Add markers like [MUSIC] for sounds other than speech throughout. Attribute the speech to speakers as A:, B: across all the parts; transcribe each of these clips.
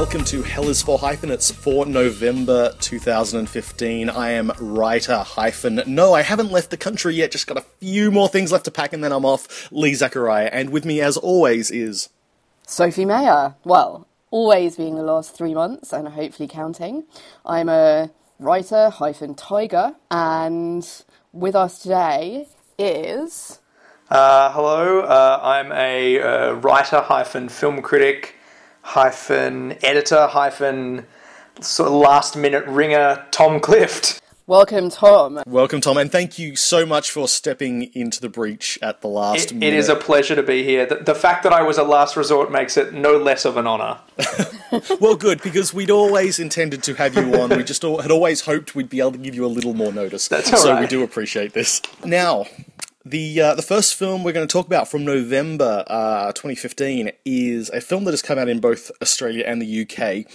A: Hello and welcome to Hell is for Hyphenates for November 2015. I am writer hyphen. No, I haven't left the country yet, just got a few more things left to pack and then I'm off. Lee Zachariah, and with me as always is.
B: Sophie Mayer. Well, always being the last three months and hopefully counting. I'm a writer hyphen tiger, and with us today is.
C: Uh, hello, uh, I'm a uh, writer hyphen film critic hyphen editor hyphen sort of last minute ringer Tom Clift.
B: Welcome, Tom.
A: Welcome, Tom, and thank you so much for stepping into the breach at the last
C: It,
A: minute.
C: it is a pleasure to be here. The, the fact that I was a last resort makes it no less of an honour. [LAUGHS]
A: Well, good, because we'd always intended to have you on. We just all, had always hoped we'd be able to give you a little more notice.
C: That's all
A: so we do appreciate this. Now, the uh, the first film we're going to talk about from November uh, 2015 is a film that has come out in both Australia and the UK.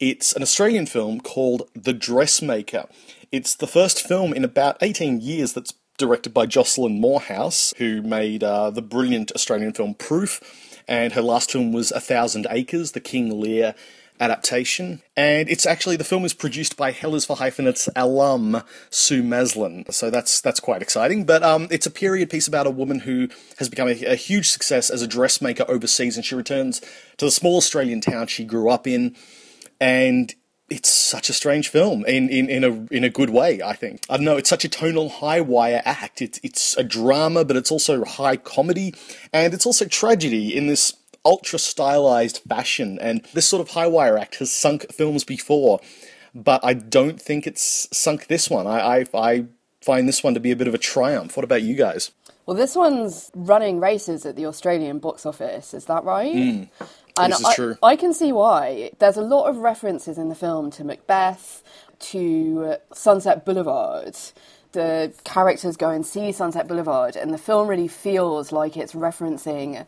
A: It's an Australian film called The Dressmaker. It's the first film in about 18 years that's directed by Jocelyn Moorhouse, who made uh, the brilliant Australian film Proof, and her last film was A Thousand Acres, the King Lear adaptation. And it's actually the film is produced by Hell is for Hyphenates alum Sue Maslin, so that's that's quite exciting. But um, it's a period piece about a woman who has become a, a huge success as a dressmaker overseas, and she returns to the small Australian town she grew up in, and it's such a strange film in, in, in a in a good way, I think. I don't know, it's such a tonal high wire act. It's it's a drama, but it's also high comedy, and it's also tragedy in this ultra stylized fashion. And this sort of high wire act has sunk films before, but I don't think it's sunk this one. I I, I find this one to be a bit of a triumph. What about you guys?
B: Well, this one's running races at the Australian box office, is that right? and
A: Hmm. This is
B: I,
A: true.
B: I can see why. There's a lot of references in the film to Macbeth, to Sunset Boulevard. The characters go and see Sunset Boulevard, and the film really feels like it's referencing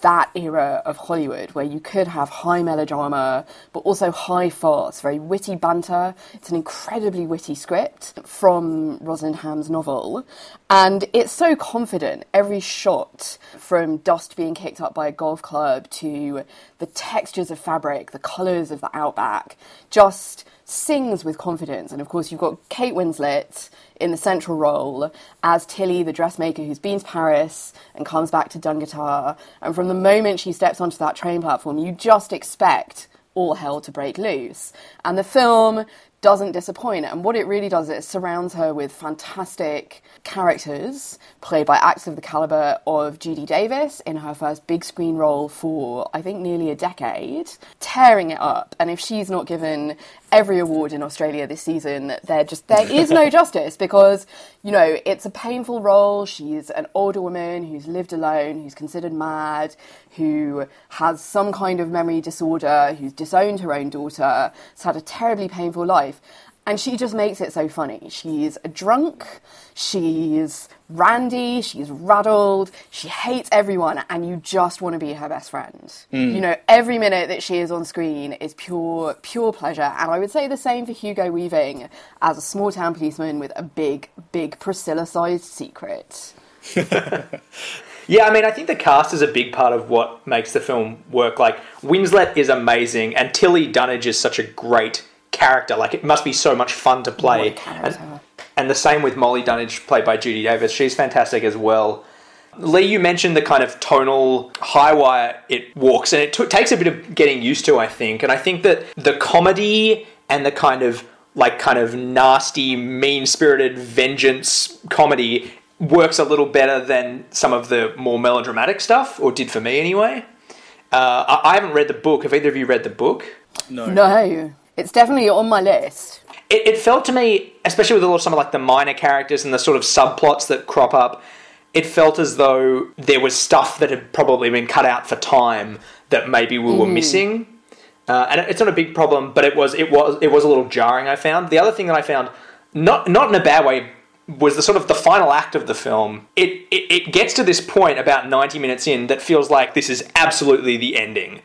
B: that era of Hollywood where you could have high melodrama but also high farce, very witty banter. It's an incredibly witty script from Rosalind Ham's novel. And it's so confident. Every shot, from dust being kicked up by a golf club to the textures of fabric, the colours of the outback, just sings with confidence. And of course, you've got Kate Winslet in the central role as Tilly, the dressmaker who's been to Paris and comes back to Dungatar. And from the moment she steps onto that train platform, you just expect all hell to break loose. And the film doesn't disappoint. And what it really does is it surrounds her with fantastic characters played by acts of the caliber of Judy Davis in her first big screen role for, I think, nearly a decade, tearing it up. And if she's not given every award in Australia this season, there just there is no [LAUGHS] justice because, you know, it's a painful role. She's an older woman who's lived alone, who's considered mad, who has some kind of memory disorder, who's disowned her own daughter, has had a terribly painful life. And she just makes it so funny. She's a drunk, she's randy, she's raddled, she hates everyone, and you just want to be her best friend. Mm. You know, every minute that she is on screen is pure, pure pleasure. And I would say the same for Hugo Weaving as a small town policeman with a big, big Priscilla sized secret. [LAUGHS]
C: Yeah, I mean, I think the cast is a big part of what makes the film work. Like, Winslet is amazing, and Tilly Dunnage is such a great character. Like, it must be so much fun to play.
B: What.
C: And, and the same with Molly Dunnage, played by Judy Davis. She's fantastic as well. Lee, you mentioned the kind of tonal high wire it walks, and it t- takes a bit of getting used to, I think. And I think that the comedy and the kind of like kind of nasty, mean spirited vengeance comedy works a little better than some of the more melodramatic stuff, or did for me anyway. Uh, I, I haven't read the book. Have either of you read the book?
B: No. No, it's definitely on my list.
C: It, it felt to me, especially with a lot of some of like the minor characters and the sort of subplots that crop up, it felt as though there was stuff that had probably been cut out for time that maybe we were missing. Uh, and it's not a big problem, but it was it was it was a little jarring. I found the other thing that I found, not not in a bad way, was the sort of the final act of the film. It, it it gets to this point about ninety minutes in that feels like this is absolutely the ending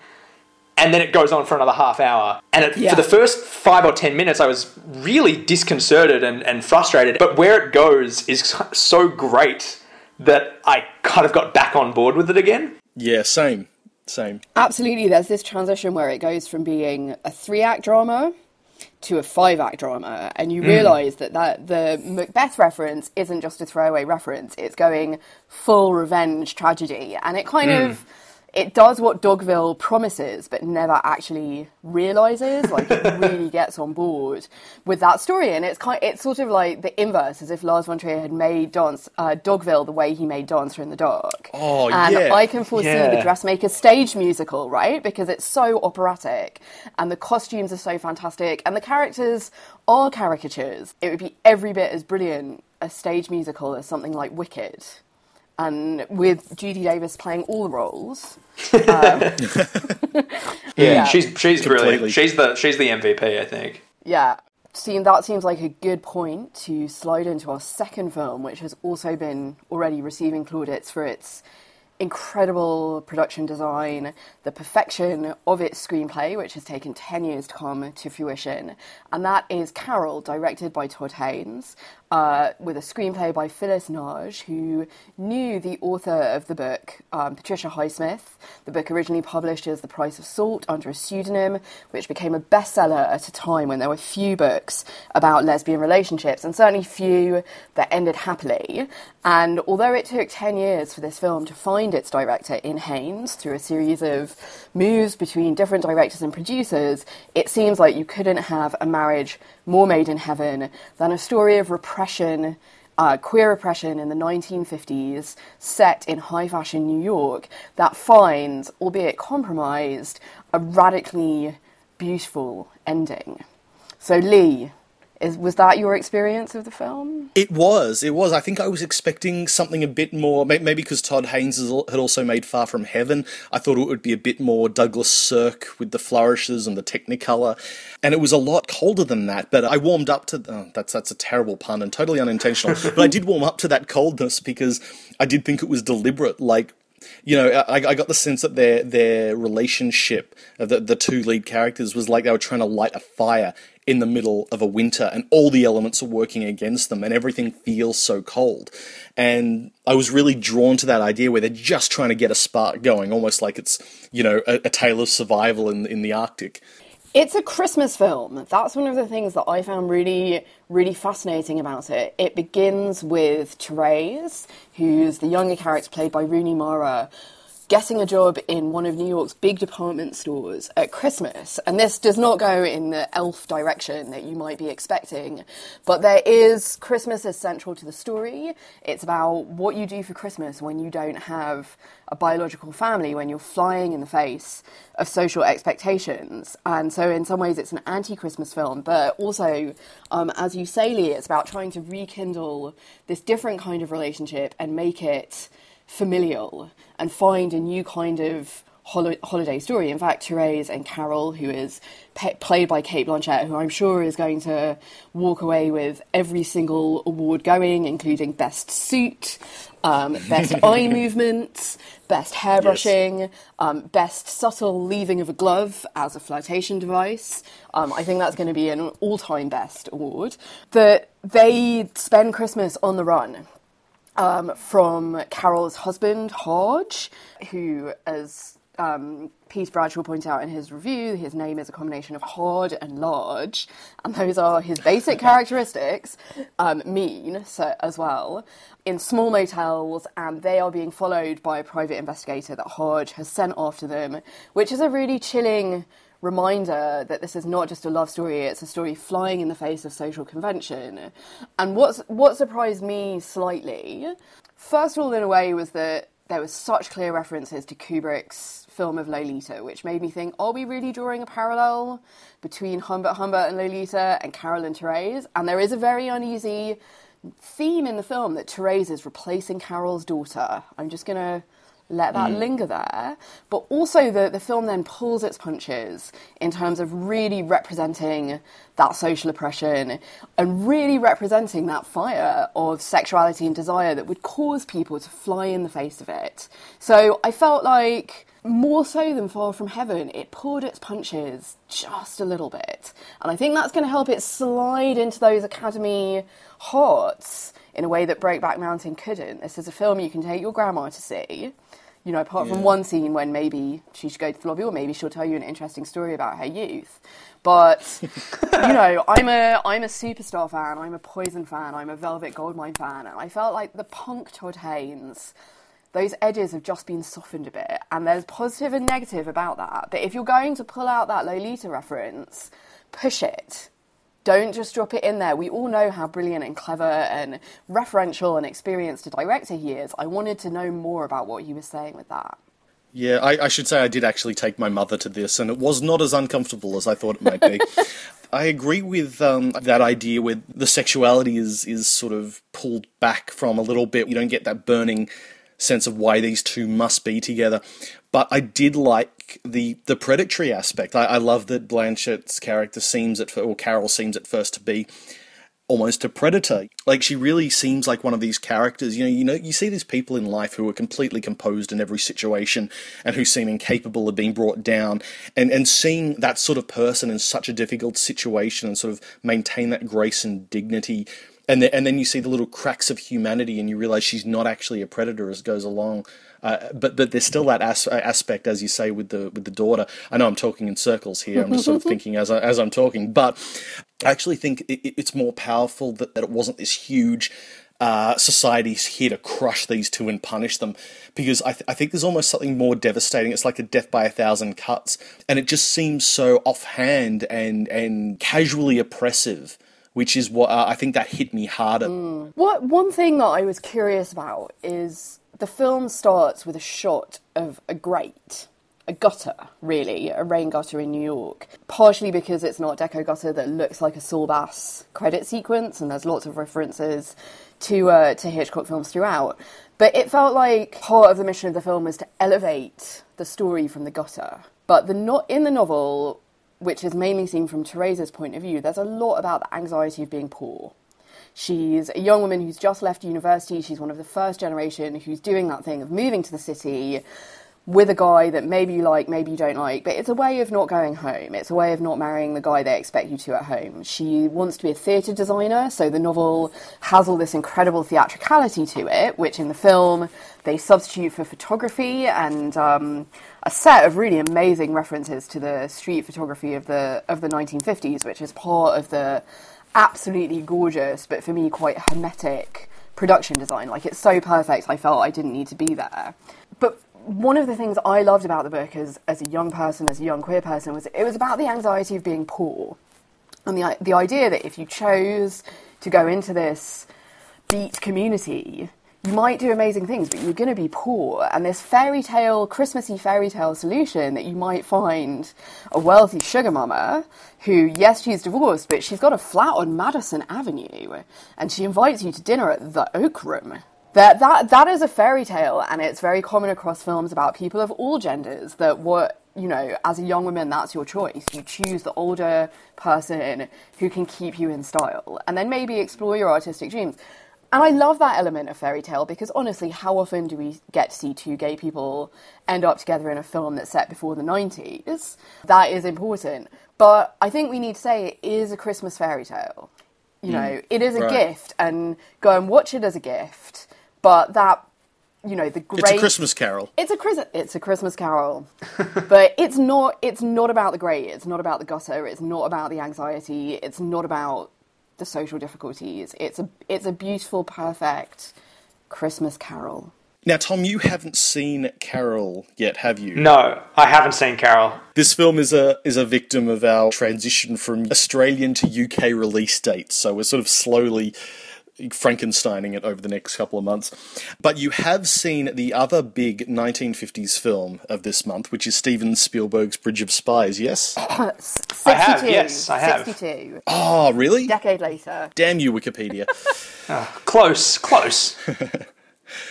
C: and then it goes on for another half hour. And it,
B: Yeah.
C: for the first five or ten minutes, I was really disconcerted and, and frustrated. But where it goes is so great that I kind of got back on board with it again.
A: Yeah, same. Same.
B: Absolutely, there's this transition where it goes from being a three act drama to a five act drama, and you hmm. realise that, that the Macbeth reference isn't just a throwaway reference, it's going full revenge tragedy, and it kind hmm. of it does what Dogville promises, but never actually realizes. Like it [LAUGHS] really gets on board with that story, and it's kind. It's sort of like the inverse, as if Lars von Trier had made Dance uh, Dogville the way he made Dancer in the Dark.
A: Oh,
B: and
A: yeah.
B: And I can foresee
C: Yeah.
B: the Dressmaker stage musical, right? Because it's so operatic, and the costumes are so fantastic, and the characters are caricatures. It would be every bit as brilliant a stage musical as something like Wicked and with Judy Davis playing all the roles. [LAUGHS]
C: Yeah, um, she's she's
A: Completely.
C: brilliant. She's the she's the MVP, I think.
B: Yeah. Seem that seems like a good point to slide into our second film, which has also been already receiving plaudits for its incredible production design, the perfection of its screenplay, which has taken 10 years to come to fruition. And that is Carol, directed by Todd Haynes, uh, with a screenplay by Phyllis Nagy, who knew the author of the book, um, Patricia Highsmith. The book originally published as The Price of Salt under a pseudonym, which became a bestseller at a time when there were few books about lesbian relationships, and certainly few that ended happily. And although it took 10 years for this film to find its director in Haynes through a series of moves between different directors and producers, it seems like you couldn't have a marriage more made in heaven than a story of repression. Uh, queer oppression in the 1950s, set in high fashion New York, that finds, albeit compromised, a radically beautiful ending. So, Lee, is, was that your experience of the film?
A: It was. It was. I think I was expecting something a bit more. Maybe because Todd Haynes had also made Far From Heaven. I thought it would be a bit more Douglas Sirk with the flourishes and the Technicolor, and it was a lot colder than that. But I warmed up to. Oh, that's that's a terrible pun and totally unintentional. [LAUGHS] but I did warm up to that coldness because I did think it was deliberate. Like you know, I, I got the sense that their their relationship, the the two lead characters, was like they were trying to light a fire in the middle of a winter, and all the elements are working against them, and everything feels so cold. And I was really drawn to that idea where they're just trying to get a spark going, almost like it's you know a, a tale of survival in in the Arctic.
B: It's a Christmas film. That's one of the things that I found really, really fascinating about it. It begins with Therese, who's the younger character played by Rooney Mara, getting a job in one of New York's big department stores at Christmas. And this does not go in the elf direction that you might be expecting, but there is Christmas is central to the story. It's about what you do for Christmas when you don't have a biological family, when you're flying in the face of social expectations. And so, in some ways, it's an anti Christmas film, but also, um, as you say, Lee, it's about trying to rekindle this different kind of relationship and make it familial and find a new kind of hol- holiday story. In fact, Therese and Carol, who is pe- played by Cate Blanchett, who I'm sure is going to walk away with every single award going, including Best Suit, um, Best [LAUGHS] Eye Movement, Best Hairbrushing, um, Best Subtle Leaving of a Glove as a flirtation device. Um, I think that's going to be an all time best award. That they spend Christmas on the run um, from Carol's husband, Harge, who, as um, Pete Bradshaw pointed out in his review, his name is a combination of hard and large, and those are his basic [LAUGHS] characteristics, um, mean so, as well, in small motels, and they are being followed by a private investigator that Harge has sent after them, which is a really chilling reminder that this is not just a love story, it's a story flying in the face of social convention. And what's, what surprised me slightly, first of all, in a way, was that there was such clear references to Kubrick's film of Lolita, which made me think, are we really drawing a parallel between Humbert Humbert and Lolita and Carol and Therese? And there is a very uneasy theme in the film that Therese is replacing Carol's daughter. I'm just going to let that mm. linger there. But also, the, the film then pulls its punches in terms of really representing that social oppression and really representing that fire of sexuality and desire that would cause people to fly in the face of it. So I felt like. More so than Far From Heaven, it pulled its punches just a little bit. And I think that's going to help it slide into those Academy hearts in a way that Brokeback Mountain couldn't. This is a film you can take your grandma to see. You know, apart from one scene when maybe she should go to the lobby, or maybe she'll tell you an interesting story about her youth. But [LAUGHS] you know, I'm a I'm a superstar fan. I'm a Poison fan. I'm a Velvet Goldmine fan, and I felt like the punk Todd Haynes. Those edges have just been softened a bit, and there's positive and negative about that. But if you're going to pull out that Lolita reference, push it. Don't just drop it in there. We all know how brilliant and clever and referential and experienced a director he is. I wanted to know more about what he was saying with that.
A: Yeah, I, I, should say I did actually take my mother to this, and it was not as uncomfortable as I thought it might be. [LAUGHS] I agree with um, that idea where the sexuality is is sort of pulled back from a little bit. You don't get that burning sense of why these two must be together. But I did like the the predatory aspect. I, I love that Blanchett's character seems at or Carol seems at first to be almost a predator. Like she really seems like one of these characters. You know, you know, you see these people in life who are completely composed in every situation and who seem incapable of being brought down. And and seeing that sort of person in such a difficult situation and sort of maintain that grace and dignity. And then, and then you see the little cracks of humanity, and you realize she's not actually a predator as goes along. Uh, but but there's still that as- aspect, as you say, with the with the daughter. I know I'm talking in circles here. I'm just sort of [LAUGHS] thinking as I, as I'm talking, but I actually think it, it's more powerful that, that it wasn't this huge. Uh, society's here to crush these two and punish them because I, th- I think there's almost something more devastating. It's like a death by a thousand cuts, and it just seems so offhand and and casually oppressive which is what uh, I think that hit me harder.
B: Mm. What one thing that I was curious about is the film starts with a shot of a grate, a gutter, really, a rain gutter in New York. Partially because it's not Deco gutter that looks like a Saul Bass credit sequence, and there's lots of references to uh, to Hitchcock films throughout. But it felt like part of the mission of the film was to elevate the story from the gutter. But the not in the novel, which is mainly seen from Theresa's point of view, there's a lot about the anxiety of being poor She's a young woman who's just left university. She's one of the first generation who's doing that thing of moving to the city with a guy that maybe you like, maybe you don't like, but it's a way of not going home. It's a way of not marrying the guy they expect you to at home. She wants to be a theatre designer, so the novel has all this incredible theatricality to it, which in the film they substitute for photography and um, a set of really amazing references to the street photography of the of the 1950s, which is part of the absolutely gorgeous, but for me quite hermetic production design. Like it's so perfect, I felt I didn't need to be there. But one of the things I loved about the book as, as a young person, as a young queer person, was it was about the anxiety of being poor. And the, the idea that if you chose to go into this beat community, you might do amazing things, but you're going to be poor. And this fairy tale, Christmassy fairy tale solution that you might find a wealthy sugar mama who, yes, she's divorced, but she's got a flat on Madison Avenue, and she invites you to dinner at the Oak Room. That, that, that is a fairy tale, and it's very common across films about people of all genders that what you know, as a young woman, that's your choice. You choose the older person who can keep you in style, and then maybe explore your artistic dreams. And I love that element of fairy tale because honestly, how often do we get to see two gay people end up together in a film that's set before the 90s? That is important. But I think we need to say it is a Christmas fairy tale. You mm, know, it is a right. gift, and go and watch it as a gift. But that, you know, the great.
A: It's a Christmas carol.
B: It's a Chris. It's a Christmas carol, but it's not. It's not about the great. It's not about the gutter. It's not about the anxiety. It's not about the social difficulties. It's a it's a beautiful, perfect Christmas carol.
A: Now, Tom, you haven't seen Carol yet, have you?
C: No, I haven't seen Carol.
A: This film is a is a victim of our transition from Australian to UK release dates, so we're sort of slowly Frankensteining it over the next couple of months. But you have seen the other big 1950s film of this month, which is Steven Spielberg's Bridge of Spies, yes?
B: 62. [COUGHS] I
C: have, yes, I have.
B: 62.
A: Oh, really?
B: Decade later.
A: Damn you, Wikipedia.
C: oh, [LAUGHS] close, close. [LAUGHS]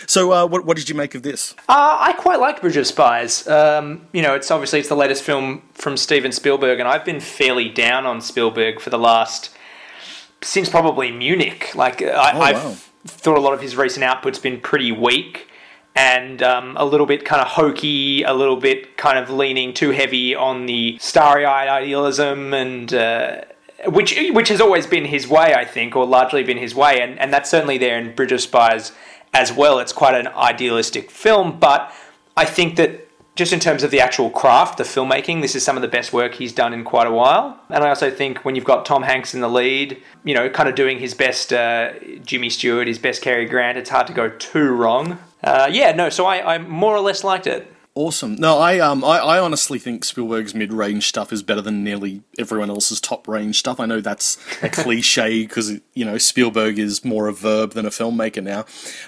A: So, uh, what, what did you make of this?
C: Uh, I quite like Bridge of Spies. Um, you know, it's obviously it's the latest film from Steven Spielberg, and I've been fairly down on Spielberg for the last since probably Munich. Like I, oh, I've wow. thought a lot of his recent output's been pretty weak and um, a little bit kind of hokey, a little bit kind of leaning too heavy on the starry-eyed idealism and. Uh, which which has always been his way, I think, or largely been his way, and, and that's certainly there in Bridge of Spies as well. It's quite an idealistic film, but I think that just in terms of the actual craft, the filmmaking, this is some of the best work he's done in quite a while. And I also think when you've got Tom Hanks in the lead, you know, kind of doing his best uh, Jimmy Stewart, his best Cary Grant, it's hard to go too wrong. Uh, yeah, no, so I, I more or less liked it.
A: Awesome. No, I um, I, I honestly think Spielberg's mid-range stuff is better than nearly everyone else's top-range stuff. I know that's a [LAUGHS] cliche because you know Spielberg is more a verb than a filmmaker now,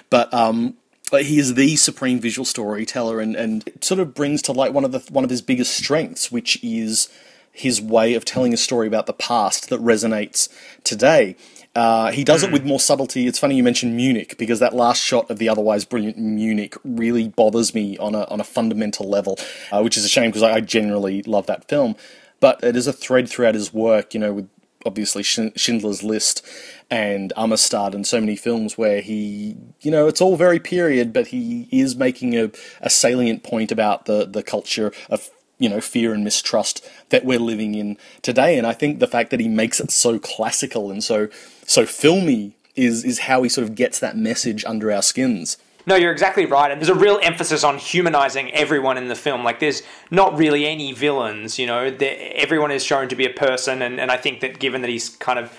A: but um, he is the supreme visual storyteller, and and it sort of brings to light one of the one of his biggest strengths, which is his way of telling a story about the past that resonates today. Uh, he does it with more subtlety. It's funny you mentioned Munich because that last shot of the otherwise brilliant Munich really bothers me on a on a fundamental level, uh, which is a shame because I, I, generally love that film. But it is a thread throughout his work, you know, with obviously Schindler's List and Amistad and so many films where he, you know, it's all very period, but he is making a, a salient point about the the culture of you know fear and mistrust that we're living in today. And I think the fact that he makes it so classical and so so filmy is is how he sort of gets that message under our skins.
C: No, you're exactly right. And there's a real emphasis on humanizing everyone in the film. Like, there's not really any villains, you know. everyone is shown to be a person. And, and I think that given that he's kind of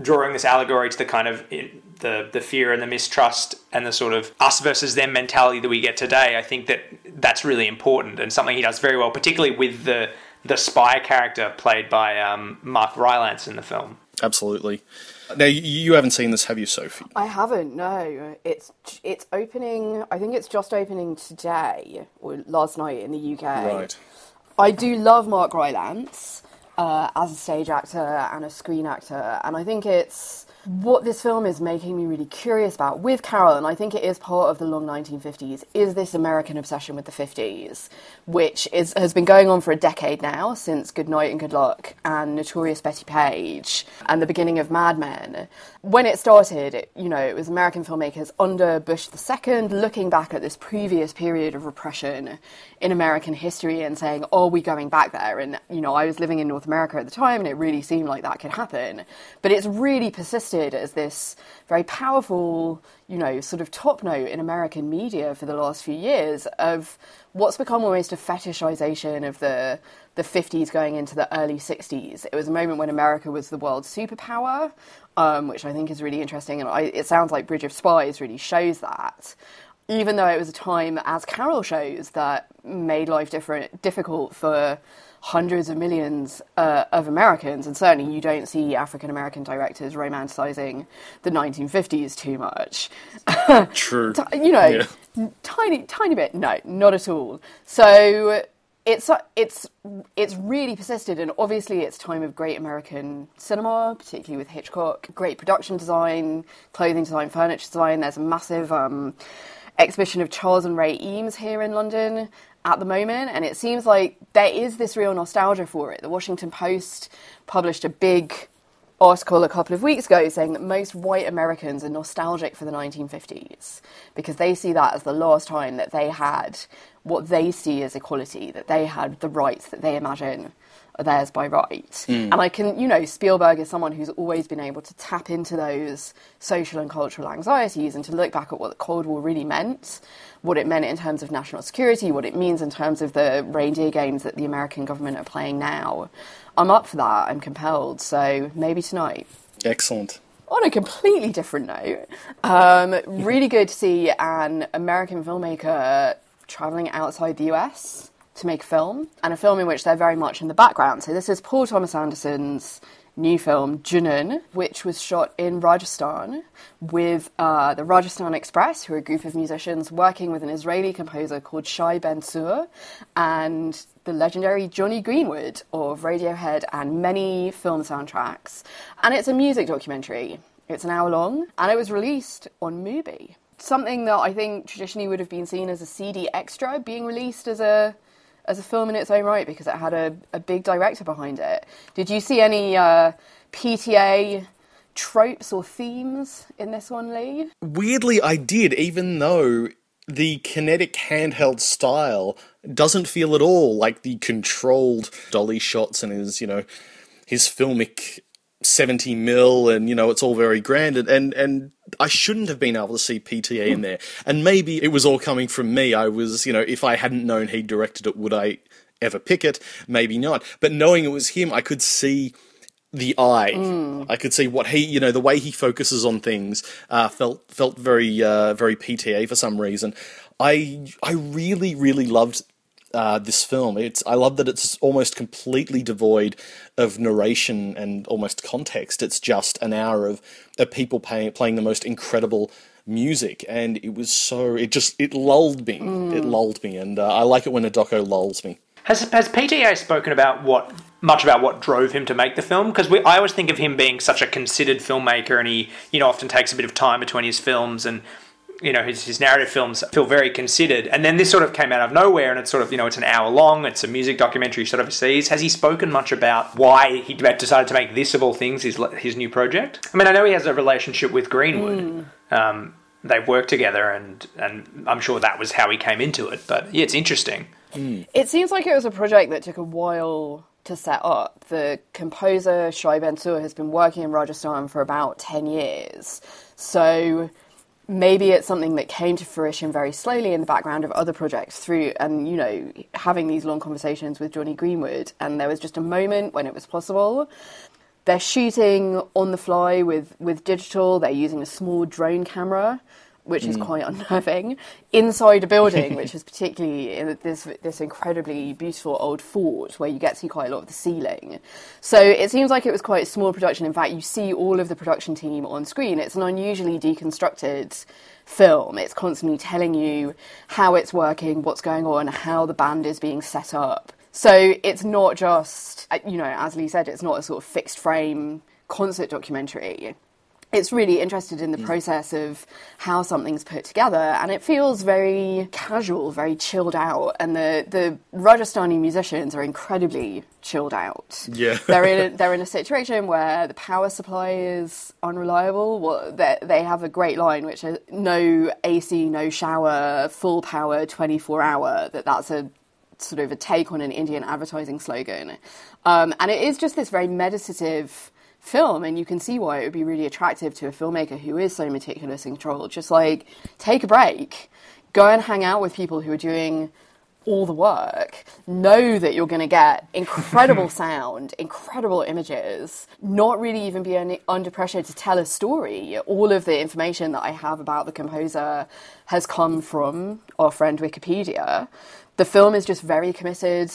C: drawing this allegory to the kind of the the fear and the mistrust and the sort of us versus them mentality that we get today, I think that that's really important and something he does very well, particularly with the the spy character played by um, Mark Rylance in the film.
A: Absolutely. Now you haven't seen this, have you, Sophie?
B: I haven't. No, it's it's opening. I think it's just opening today or last night in the UK.
A: Right.
B: I do love Mark Rylance uh, as a stage actor and a screen actor, and I think it's what this film is making me really curious about with Carol, and I think it is part of the long 1950s, is this American obsession with the 50s, which is, has been going on for a decade now, since Good Night and Good Luck and Notorious Bettie Page and the beginning of Mad Men. When it started, it, you know, it was American filmmakers under Bush II looking back at this previous period of repression in American history and saying, are we going back there? And, you know, I was living in North America at the time and it really seemed like that could happen. But it's really persistent as this very powerful, you know, sort of top note in American media for the last few years of what's become almost a fetishization of the the 50s going into the early 60s. It was a moment when America was the world's superpower, um, which I think is really interesting, and I, it sounds like Bridge of Spies really shows that. Even though it was a time, as Carol shows, that made life different, difficult for hundreds of millions uh, of Americans, and certainly you don't see African American directors romanticizing the 1950s too much. [LAUGHS]
A: True.
B: you know, yeah. tiny, tiny bit. No, not at all. So it's it's it's really persisted, and obviously it's time of great American cinema, particularly with Hitchcock. Great production design, clothing design, furniture design. There's a massive. Um, exhibition of Charles and Ray Eames here in London, at the moment, and it seems like there is this real nostalgia for it. The Washington Post published a big article a couple of weeks ago saying that most white Americans are nostalgic for the 1950s because they see that as the last time that they had what they see as equality, that they had the rights that they imagine are theirs by right. Mm. And I can, you know, Spielberg is someone who's always been able to tap into those social and cultural anxieties and to look back at what the Cold War really meant what it meant in terms of national security, what it means in terms of the reindeer games that the American government are playing now. I'm up for that. I'm compelled. So maybe tonight.
A: Excellent.
B: On a completely different note, um, really good to see an American filmmaker traveling outside the US to make a film, and a film in which they're very much in the background. So this is Paul Thomas Anderson's new film, Junun, which was shot in Rajasthan with uh, the Rajasthan Express, who are a group of musicians working with an Israeli composer called Shai Ben-Tzur and the legendary Jonny Greenwood of Radiohead and many film soundtracks. And it's a music documentary. It's an hour long, and it was released on Mubi. Something that I think traditionally would have been seen as a CD extra being released as a as a film in its own right because it had a, a big director behind it. Did you see any uh, PTA tropes or themes in this one, Lee?
A: Weirdly, I did, even though the kinetic handheld style doesn't feel at all like the controlled dolly shots and his, you know, his filmic 70 mil and you know it's all very grand and, and and I shouldn't have been able to see PTA in there. And maybe it was all coming from me. I was you know if I hadn't known he directed it would I ever pick it? Maybe not. But knowing it was him I could see the eye. I could see what he you know the way he focuses on things uh, felt felt very uh, very PTA for some reason I I really really loved uh, this film. It's I love that it's almost completely devoid of narration and almost context. It's just an hour of, of people pay, playing the most incredible music, and it was so it just it lulled me. It lulled me, and uh, I like it when a doco lulls me.
C: Has has PTA spoken about what much about what drove him to make the film? Because I always think of him being such a considered filmmaker, and he you know often takes a bit of time between his films and you know his, his narrative films feel very considered. And then this sort of came out of nowhere and it's sort of you know it's an hour long. It's a music documentary shot overseas. Has he spoken much about why he decided to make this of all things his, his new project? I mean i know he has a relationship with greenwood. Um, they've worked together and and i'm sure that was how he came into it but yeah it's interesting.
B: It seems like it was a project that took a while to set up. The composer Shai Ben-Tzur has been working in Rajasthan for about 10 years. So maybe it's something that came to fruition very slowly in the background of other projects through and you know having these long conversations with Jonny Greenwood and there was just a moment when it was possible. They're shooting on the fly with with digital. They're using a small drone camera which is quite unnerving inside a building which is particularly in this this incredibly beautiful old fort where you get to see quite a lot of the ceiling. So it seems like it was quite a small production. In fact you see all of the production team on screen. It's an unusually deconstructed film. It's constantly telling you how it's working what's going on how the band is being set up. So it's not just uh, you know as lee said it's not a sort of fixed frame concert documentary it's really interested in the process of how something's put together and it feels very casual very chilled out and the, the rajasthani musicians are incredibly chilled out.
A: Yeah.
B: they're in a, [LAUGHS] they're in a situation where the power supply is unreliable well, they, they have a great line which is no ac no shower full power 24 hour that that's a sort of a take on an indian advertising slogan. Um, and it is just this very meditative film and you can see why it would be really attractive to a filmmaker who is so meticulous and controlled. Just like take a break. Go and hang out with people who are doing all the work. Know that you're going to get incredible [LAUGHS] sound incredible images not really even be any, under pressure to tell a story. All of the information that i have about the composer has come from our friend wikipedia. The film is just very committed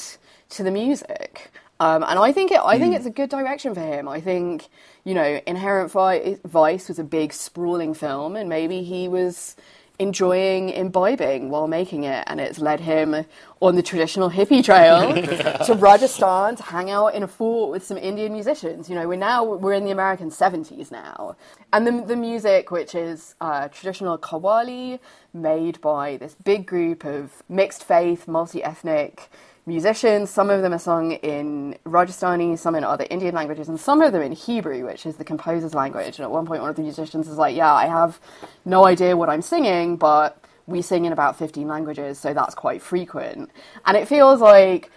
B: to the music um, and I think it, I think it's a good direction for him. I think you know, Inherent Vice was a big sprawling film, and maybe he was enjoying imbibing while making it, and it's led him on the traditional hippie trail [LAUGHS] to Rajasthan to hang out in a fort with some Indian musicians. You know, we're now we're in the American seventies now, and the the music, which is uh, traditional Qawwali, made by this big group of mixed faith, multi ethnic musicians. Some of them are sung in Rajasthani, some in other Indian languages, and some of them in Hebrew, which is the composer's language. And at one point, one of the musicians is like, Yeah, I have no idea what I'm singing, but we sing in about 15 languages, so that's quite frequent. And it feels like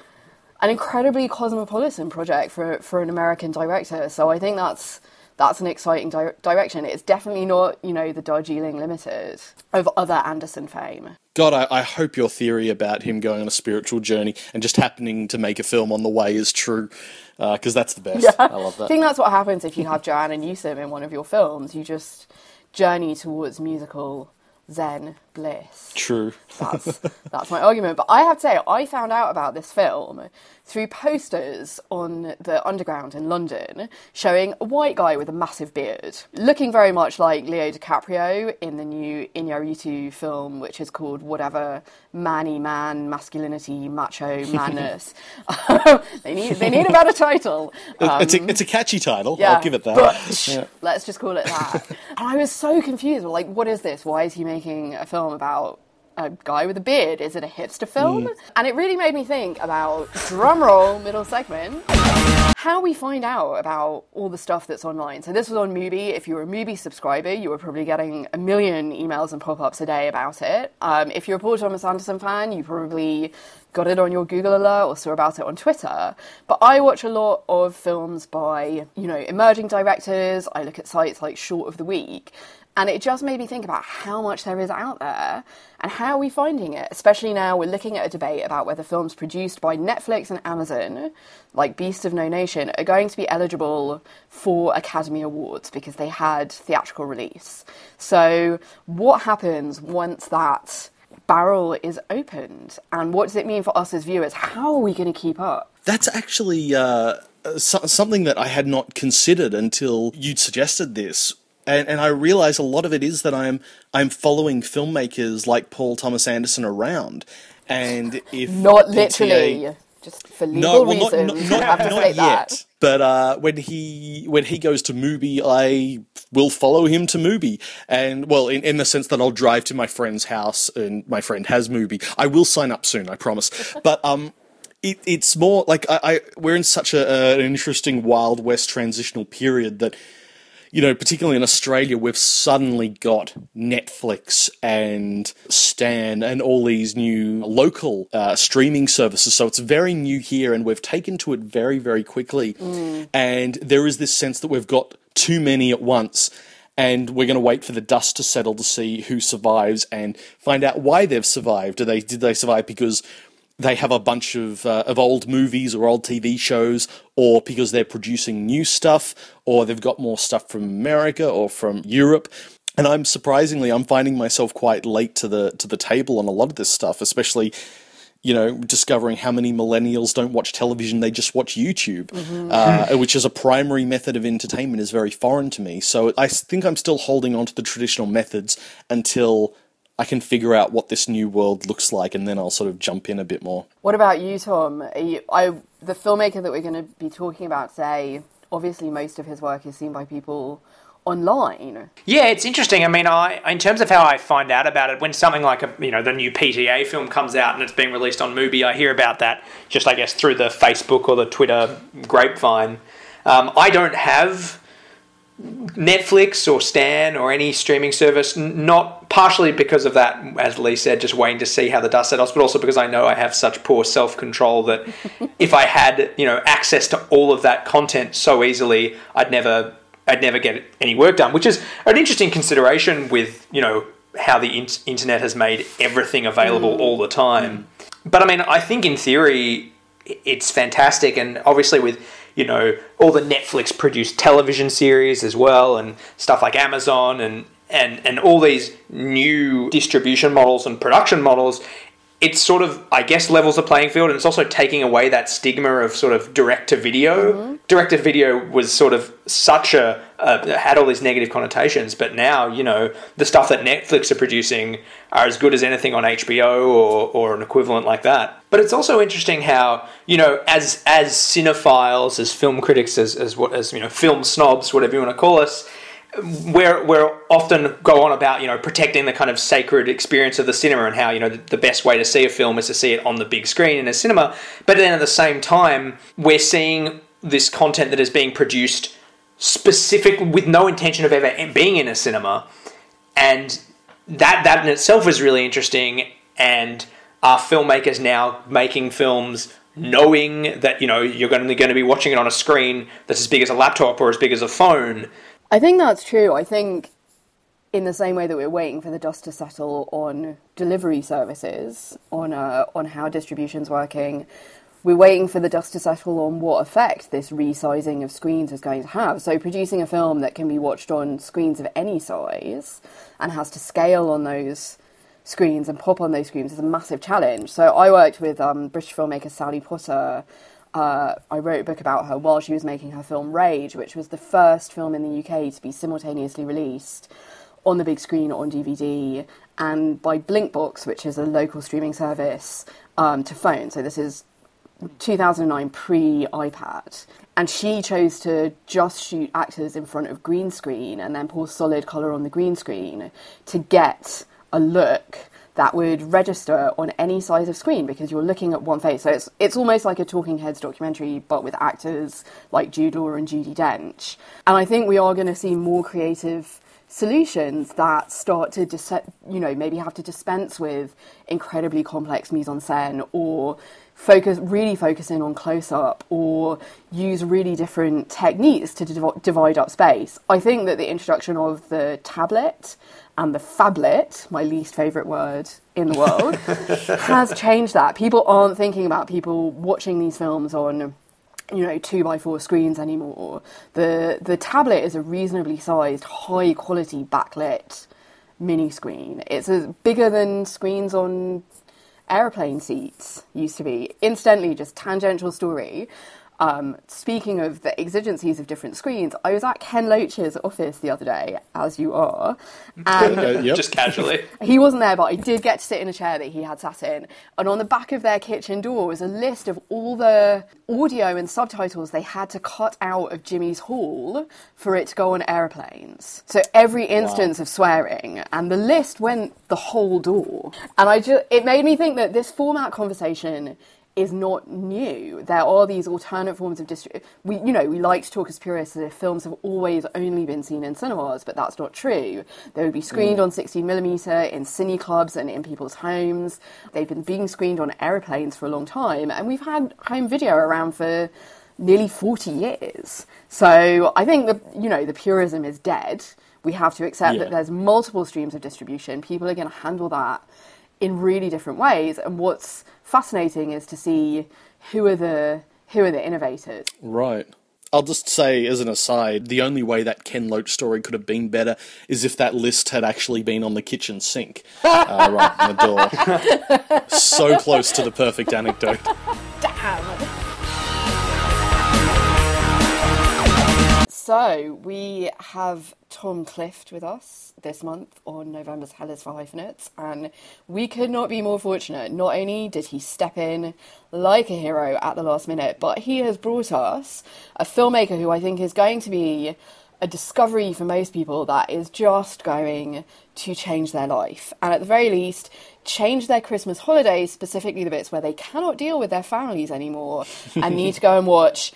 B: an incredibly cosmopolitan project for, for an American director. So I think that's that's an exciting di- direction. It's definitely not, you know, the Darjeeling Limited of other Anderson fame.
A: God, I, I hope your theory about him going on a spiritual journey and just happening to make a film on the way is true, uh, because that's the best. I love that.
B: I think that's what happens if you have Joanna Newsom in one of your films. You just journey towards musical zen bliss.
A: True.
B: That's [LAUGHS] that's my argument. But I have to say, I found out about this film through posters on the underground in London showing a white guy with a massive beard, looking very much like Leo DiCaprio in the new Iñárritu film, which is called whatever manny man, masculinity, macho [LAUGHS] madness. [LAUGHS] they need they need a better title. Um,
A: it's, a, it's a catchy title.
B: yeah,
A: I'll give it that.
B: Butch. Let's just call it that. and I was so confused. Like, what is this? Why is he making a film about a guy with a beard? Is it a hipster film? And it really made me think about drumroll middle segment how we find out about all the stuff that's online. So this was on Mubi. If you were a Mubi subscriber, you were probably getting a million emails and pop-ups a day about it. Um, if you're a Paul Thomas Anderson fan, you probably got it on your Google alert or saw about it on Twitter. But I watch a lot of films by, you know, emerging directors. I look at sites like Short of the Week. And it just made me think about how much there is out there and how are we finding it? Especially now we're looking at a debate about whether films produced by Netflix and Amazon, like Beast of No Nation, are going to be eligible for Academy Awards because they had theatrical release. So, what happens once that barrel is opened? And what does it mean for us as viewers? How are we going to keep up?
A: That's actually uh, so- something that I had not considered until you suggested this and, and I realize a lot of it is that I'm I'm following filmmakers like Paul Thomas Anderson around, and if
B: not literally. PTA, just for legal no, well, reasons, not, not, [LAUGHS] not, not yet. That.
A: But uh, when he when he goes to Mubi, I will follow him to Mubi, and well, in, in the sense that I'll drive to my friend's house, and my friend has Mubi. I will sign up soon, I promise. [LAUGHS] but um, it, it's more like I, I we're in such a, uh, an interesting Wild West transitional period that you know, particularly in Australia, we've suddenly got Netflix and Stan and all these new local uh, streaming services. So it's very new here, and we've taken to it very, very quickly. Mm. And there is this sense that we've got too many at once. And we're going to wait for the dust to settle to see who survives and find out why they've survived. Do they did they survive because they have a bunch of uh, of old movies or old TV shows, or because they're producing new stuff, or they've got more stuff from America or from Europe. And I'm surprisingly, I'm finding myself quite late to the to the table on a lot of this stuff, especially you know, discovering how many millennials don't watch television, they just watch YouTube, mm-hmm. uh, which is a primary method of entertainment, is very foreign to me. So I think I'm still holding on to the traditional methods until I can figure out what this new world looks like, and then I'll sort of jump in a bit more.
B: What about you, Tom? You, I, the filmmaker that we're going to be talking about today, obviously most of his work is seen by people online.
C: Yeah, it's interesting. I mean, I in terms of how I find out about it, when something like a you know the new PTA film comes out and it's being released on Mubi, I hear about that just I guess through the Facebook or the Twitter grapevine. Um, I don't have Netflix or Stan or any streaming service, not partially because of that, as Lee said, just waiting to see how the dust settles, but also because I know I have such poor self control that [LAUGHS] if I had, you know, access to all of that content so easily, I'd never, I'd never get any work done. Which is an interesting consideration with, you know, how the in- internet has made everything available mm. all the time. Mm. But I mean, I think in theory, it's fantastic, and obviously with you know all the Netflix produced television series as well, and stuff like Amazon and and and all these new distribution models and production models. It's sort of, I guess, levels the playing field, and it's also taking away that stigma of sort of direct to video. Mm-hmm. Direct to video was sort of such a uh, had all these negative connotations, but now you know the stuff that Netflix are producing are as good as anything on HBO or, or an equivalent like that. But it's also interesting how you know as as cinephiles, as film critics, as as what as you know film snobs, whatever you want to call us. We're, we're often go on about you know protecting the kind of sacred experience of the cinema and how you know the, the best way to see a film is to see it on the big screen in a cinema but then at the same time we're seeing this content that is being produced specific with no intention of ever being in a cinema, and that that in itself is really interesting. And are filmmakers now making films knowing that you know you're going to, going to be watching it on a screen that's as big as a laptop or as big as a phone?
B: I think that's true. I think in the same way that we're waiting for the dust to settle on delivery services, on uh, on how distribution's working, we're waiting for the dust to settle on what effect this resizing of screens is going to have. So, producing a film that can be watched on screens of any size and has to scale on those screens and pop on those screens is a massive challenge. So, I worked with um, British filmmaker Sally Potter. Uh, I wrote a book about her while she was making her film Rage, which was the first film in the UK to be simultaneously released on the big screen on DVD and by Blinkbox, which is a local streaming service, um, to phone. So this is 2009 pre iPad. And she chose to just shoot actors in front of green screen and then pour solid colour on the green screen to get a look that would register on any size of screen because you're looking at one face. So it's it's almost like a Talking Heads documentary, but with actors like Jude Law and Judi Dench. And I think we are going to see more creative solutions that start to, dis- you know, maybe have to dispense with incredibly complex mise en scène or focus really focus in on close up or use really different techniques to div- divide up space. I think that the introduction of the tablet and the phablet, my least favorite word in the world, [LAUGHS] has changed that. People aren't thinking about people watching these films on you know two by four screens anymore. The the tablet is a reasonably sized, high quality backlit mini screen. It's as bigger than screens on airplane seats used to be. Incidentally, just tangential story. Um, speaking of the exigencies of different screens, I was at Ken Loach's office the other day, as you are, and [LAUGHS]
A: Uh, yep.
C: Just casually.
B: he wasn't there, but I did get to sit in a chair that he had sat in. And on the back of their kitchen door was a list of all the audio and subtitles they had to cut out of Jimmy's Hall for it to go on airplanes. So every instance of swearing, and the list went the whole door. And I just, it made me think that this format conversation is not new. There are these alternate forms of distribution. We, you know, we like to talk as purists as if films have always only been seen in cinemas, but that's not true. They would be screened mm. on 16mm in cine clubs and in people's homes. They've been being screened on airplanes for a long time, and we've had home video around for nearly 40 years. So I think the, you know, the purism is dead. We have to accept
A: Yeah.
B: that there's multiple streams of distribution. People are going to handle that in really different ways. And what's fascinating is to see who are the who are the innovators.
A: Right. I'll just say, as an aside, the only way that Ken Loach story could have been better is if that list had actually been on the kitchen sink, [LAUGHS] uh, right on the door. so close to the perfect anecdote.
B: Damn. So we have Tom Clift with us this month on November's Hell is for Hyphenates, and we could not be more fortunate. Not only did he step in like a hero at the last minute, but he has brought us a filmmaker who I think is going to be a discovery for most people that is just going to change their life. And at the very least, change their Christmas holidays, specifically the bits where they cannot deal with their families anymore and need to go and watch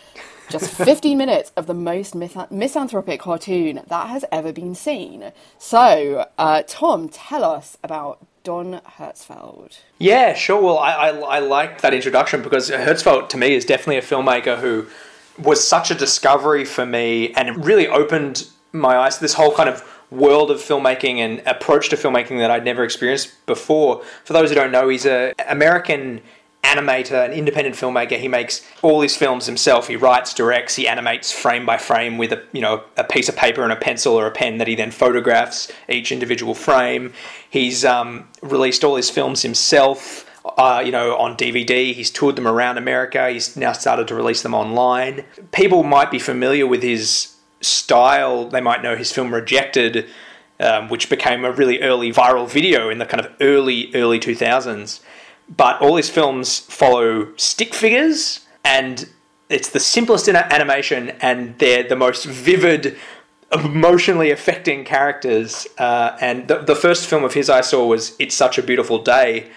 B: just 15 minutes of the most misanthropic cartoon that has ever been seen. So, uh, Tom, tell us about Don Hertzfeldt.
C: Yeah, sure. Well, I, I, I like that introduction because Hertzfeldt to me is definitely a filmmaker who was such a discovery for me and really opened my eyes to this whole kind of world of filmmaking and approach to filmmaking that I'd never experienced before. For those who don't know, he's a American animator, an independent filmmaker. He makes all his films himself. He writes, directs, he animates frame by frame with a you know a piece of paper and a pencil or a pen that he then photographs each individual frame. He's um, released all his films himself. Uh, you know, on DVD, he's toured them around America. He's now started to release them online. People might be familiar with his style. They might know his film Rejected, um, which became a really early viral video in the kind of early early 2000s but all his films follow stick figures and it's the simplest in animation and they're the most vivid emotionally affecting characters uh, and the, the first film of his i saw was it's such a beautiful day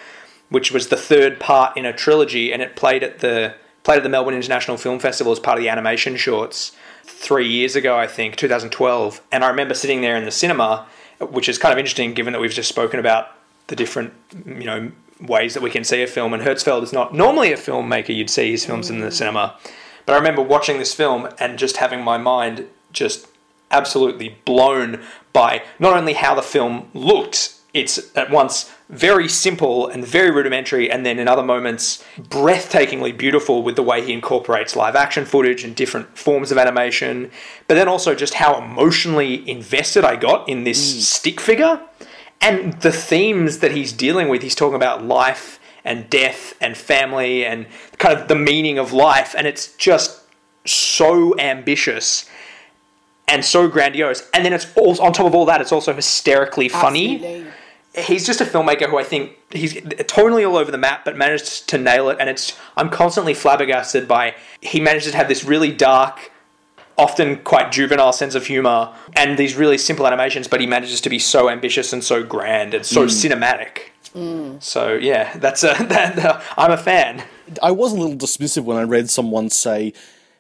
C: which was the third part in a trilogy and it played at the played at the melbourne international film festival as part of the animation shorts three years ago i think 2012 and i remember sitting there in the cinema which is kind of interesting given that we've just spoken about the different you know ways that we can see a film. And Hertzfeldt is not normally a filmmaker, you'd see his films in the mm. cinema. But I remember watching this film and just having my mind just absolutely blown by not only how the film looked, it's at once very simple and very rudimentary, and then in other moments, breathtakingly beautiful with the way he incorporates live action footage and different forms of animation. But then also just how emotionally invested I got in this mm. stick figure and the themes that he's dealing with, he's talking about life and death and family and kind of the meaning of life, and it's just so ambitious and so grandiose. And then it's all on top of all that, it's also hysterically funny.
B: Absolutely.
C: He's just a filmmaker who I think he's totally all over the map, but managed to nail it. And it's I'm constantly flabbergasted by he manages to have this really dark often quite juvenile sense of humor and these really simple animations, but he manages to be so ambitious and so grand and so cinematic. So yeah, that's a [LAUGHS] that, uh, I'm a fan.
A: I was a little dismissive when I read someone say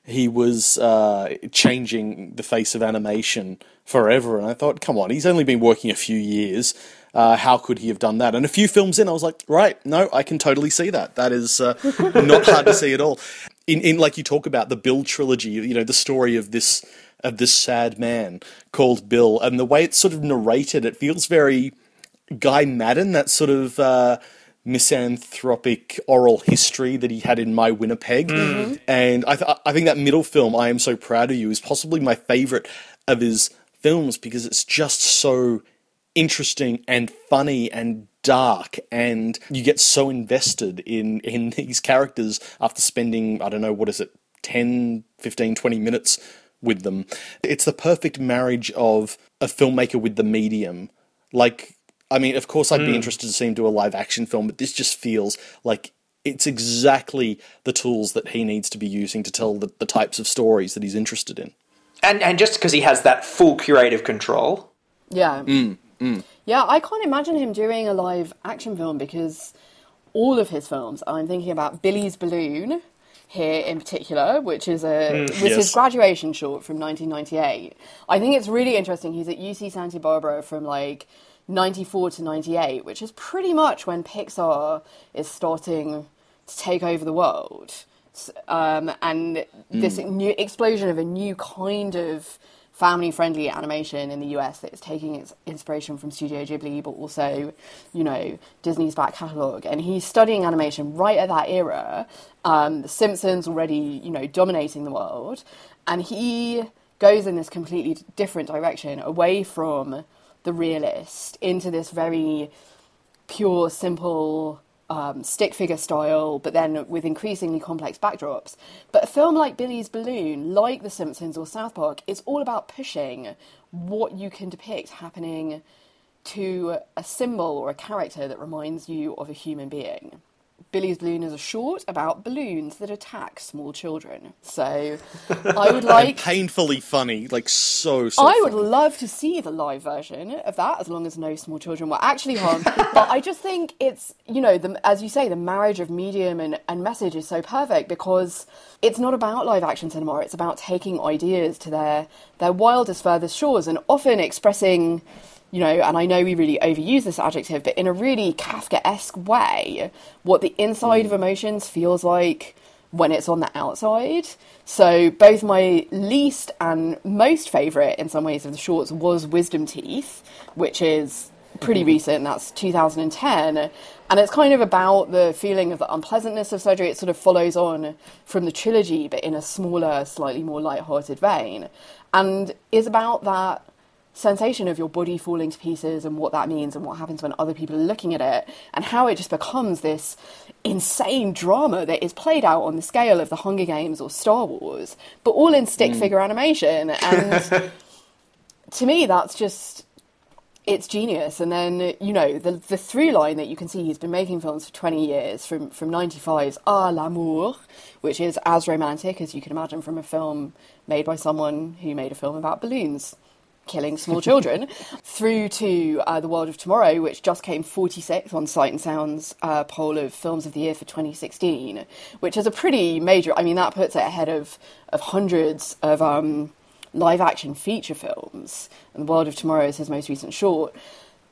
A: he was uh, changing the face of animation forever, and I thought, come on, he's only been working a few years. Uh, how could he have done that? And a few films in, I was like, right, no, I can totally see that. That is uh, not hard to see at all. In, in like you talk about the Bill trilogy, you know, the story of this of this sad man called Bill, and the way it's sort of narrated, it feels very Guy Maddin, that sort of uh, misanthropic oral history that he had in My Winnipeg. And I, th- I think that middle film, I Am So Proud of You, is possibly my favourite of his films because it's just so interesting and funny and dark and you get so invested in in [LAUGHS] these characters after spending i don't know what is it 10 15 20 minutes with them. It's the perfect marriage of a filmmaker with the medium. Like i mean of course i'd be hmm. interested to see him do a live action film but this just feels like it's exactly the tools that he needs to be using to tell the, the types of stories that he's interested in.
C: And and just because he has that full curative control,
B: Yeah. Mm, mm. Yeah, I can't imagine him doing a live action film because all of his films, I'm thinking about Billy's Balloon here in particular, which is a was
A: yes.
B: his graduation short from 1998. I think it's really interesting. He's at UC Santa Barbara from like 94 to 98, which is pretty much when Pixar is starting to take over the world. Um, and this new explosion of a new kind of family friendly animation in the US that is taking its inspiration from Studio Ghibli, but also, you know, Disney's back catalogue. And he's studying animation right at that era. Um, the Simpsons already, you know, dominating the world. And he goes in this completely different direction away from the realist into this very pure, simple um, stick figure style, but then with increasingly complex backdrops. But a film like Billy's Balloon, like The Simpsons or South Park, is all about pushing what you can depict happening to a symbol or a character that reminds you of a human being. Billy's Balloon is a short about balloons that attack small children. So I would like [LAUGHS]
A: painfully funny like so so
B: I would love to see the live version of that, as long as no small children were actually harmed. but I just think it's, you know, the, as you say, the marriage of medium and, and message is so perfect because it's not about live action cinema. It's about taking ideas to their their wildest, furthest shores, and often expressing. You know, and I know we really overuse this adjective, but in a really Kafka-esque way, what the inside of hmm. emotions feels like when it's on the outside. So both my least and most favourite in some ways of the shorts was Wisdom Teeth, which is pretty mm-hmm. recent, that's 2010. And it's kind of about the feeling of the unpleasantness of surgery. It sort of follows on from the trilogy, but in a smaller, slightly more light-hearted vein. And is about that sensation of your body falling to pieces and what that means and what happens when other people are looking at it and how it just becomes this insane drama that is played out on the scale of the Hunger Games or Star Wars, but all in stick figure animation. And [LAUGHS] to me, that's just it's genius. And then you know the the through line that you can see he's been making films for twenty years from from ninety five's Ah l'amour, which is as romantic as you can imagine from a film made by someone who made a film about balloons killing small children, [LAUGHS] through to uh, The World of Tomorrow, which just came 46th on Sight and Sound's uh, poll of films of the year for 2016, which is a pretty major. I mean, that puts it ahead of of hundreds of um, live action feature films. And The World of Tomorrow is his most recent short.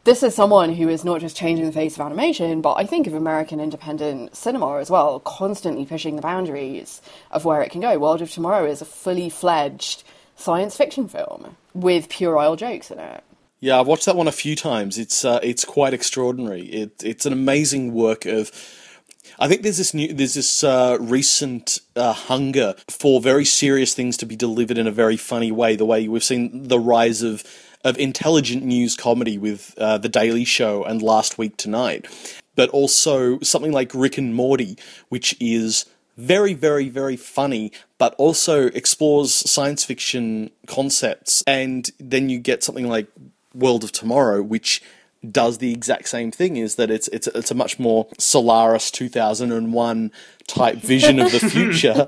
B: This is someone who is not just changing the face of animation, but I think of American independent cinema as well, constantly pushing the boundaries of where it can go. World of Tomorrow is a fully fledged science fiction film with puerile jokes in it.
A: Yeah, I've watched that one a few times. It's uh, it's quite extraordinary. It it's an amazing work of. I think there's this new there's this uh, recent uh, hunger for very serious things to be delivered in a very funny way. The way we've seen the rise of of intelligent news comedy with uh, the Daily Show and Last Week Tonight, but also something like Rick and Morty, which is very, very, very funny, but also explores science fiction concepts. And then you get something like World of Tomorrow, which does the exact same thing. Is that it's it's it's a much more Solaris two thousand and one type vision of the [LAUGHS] future,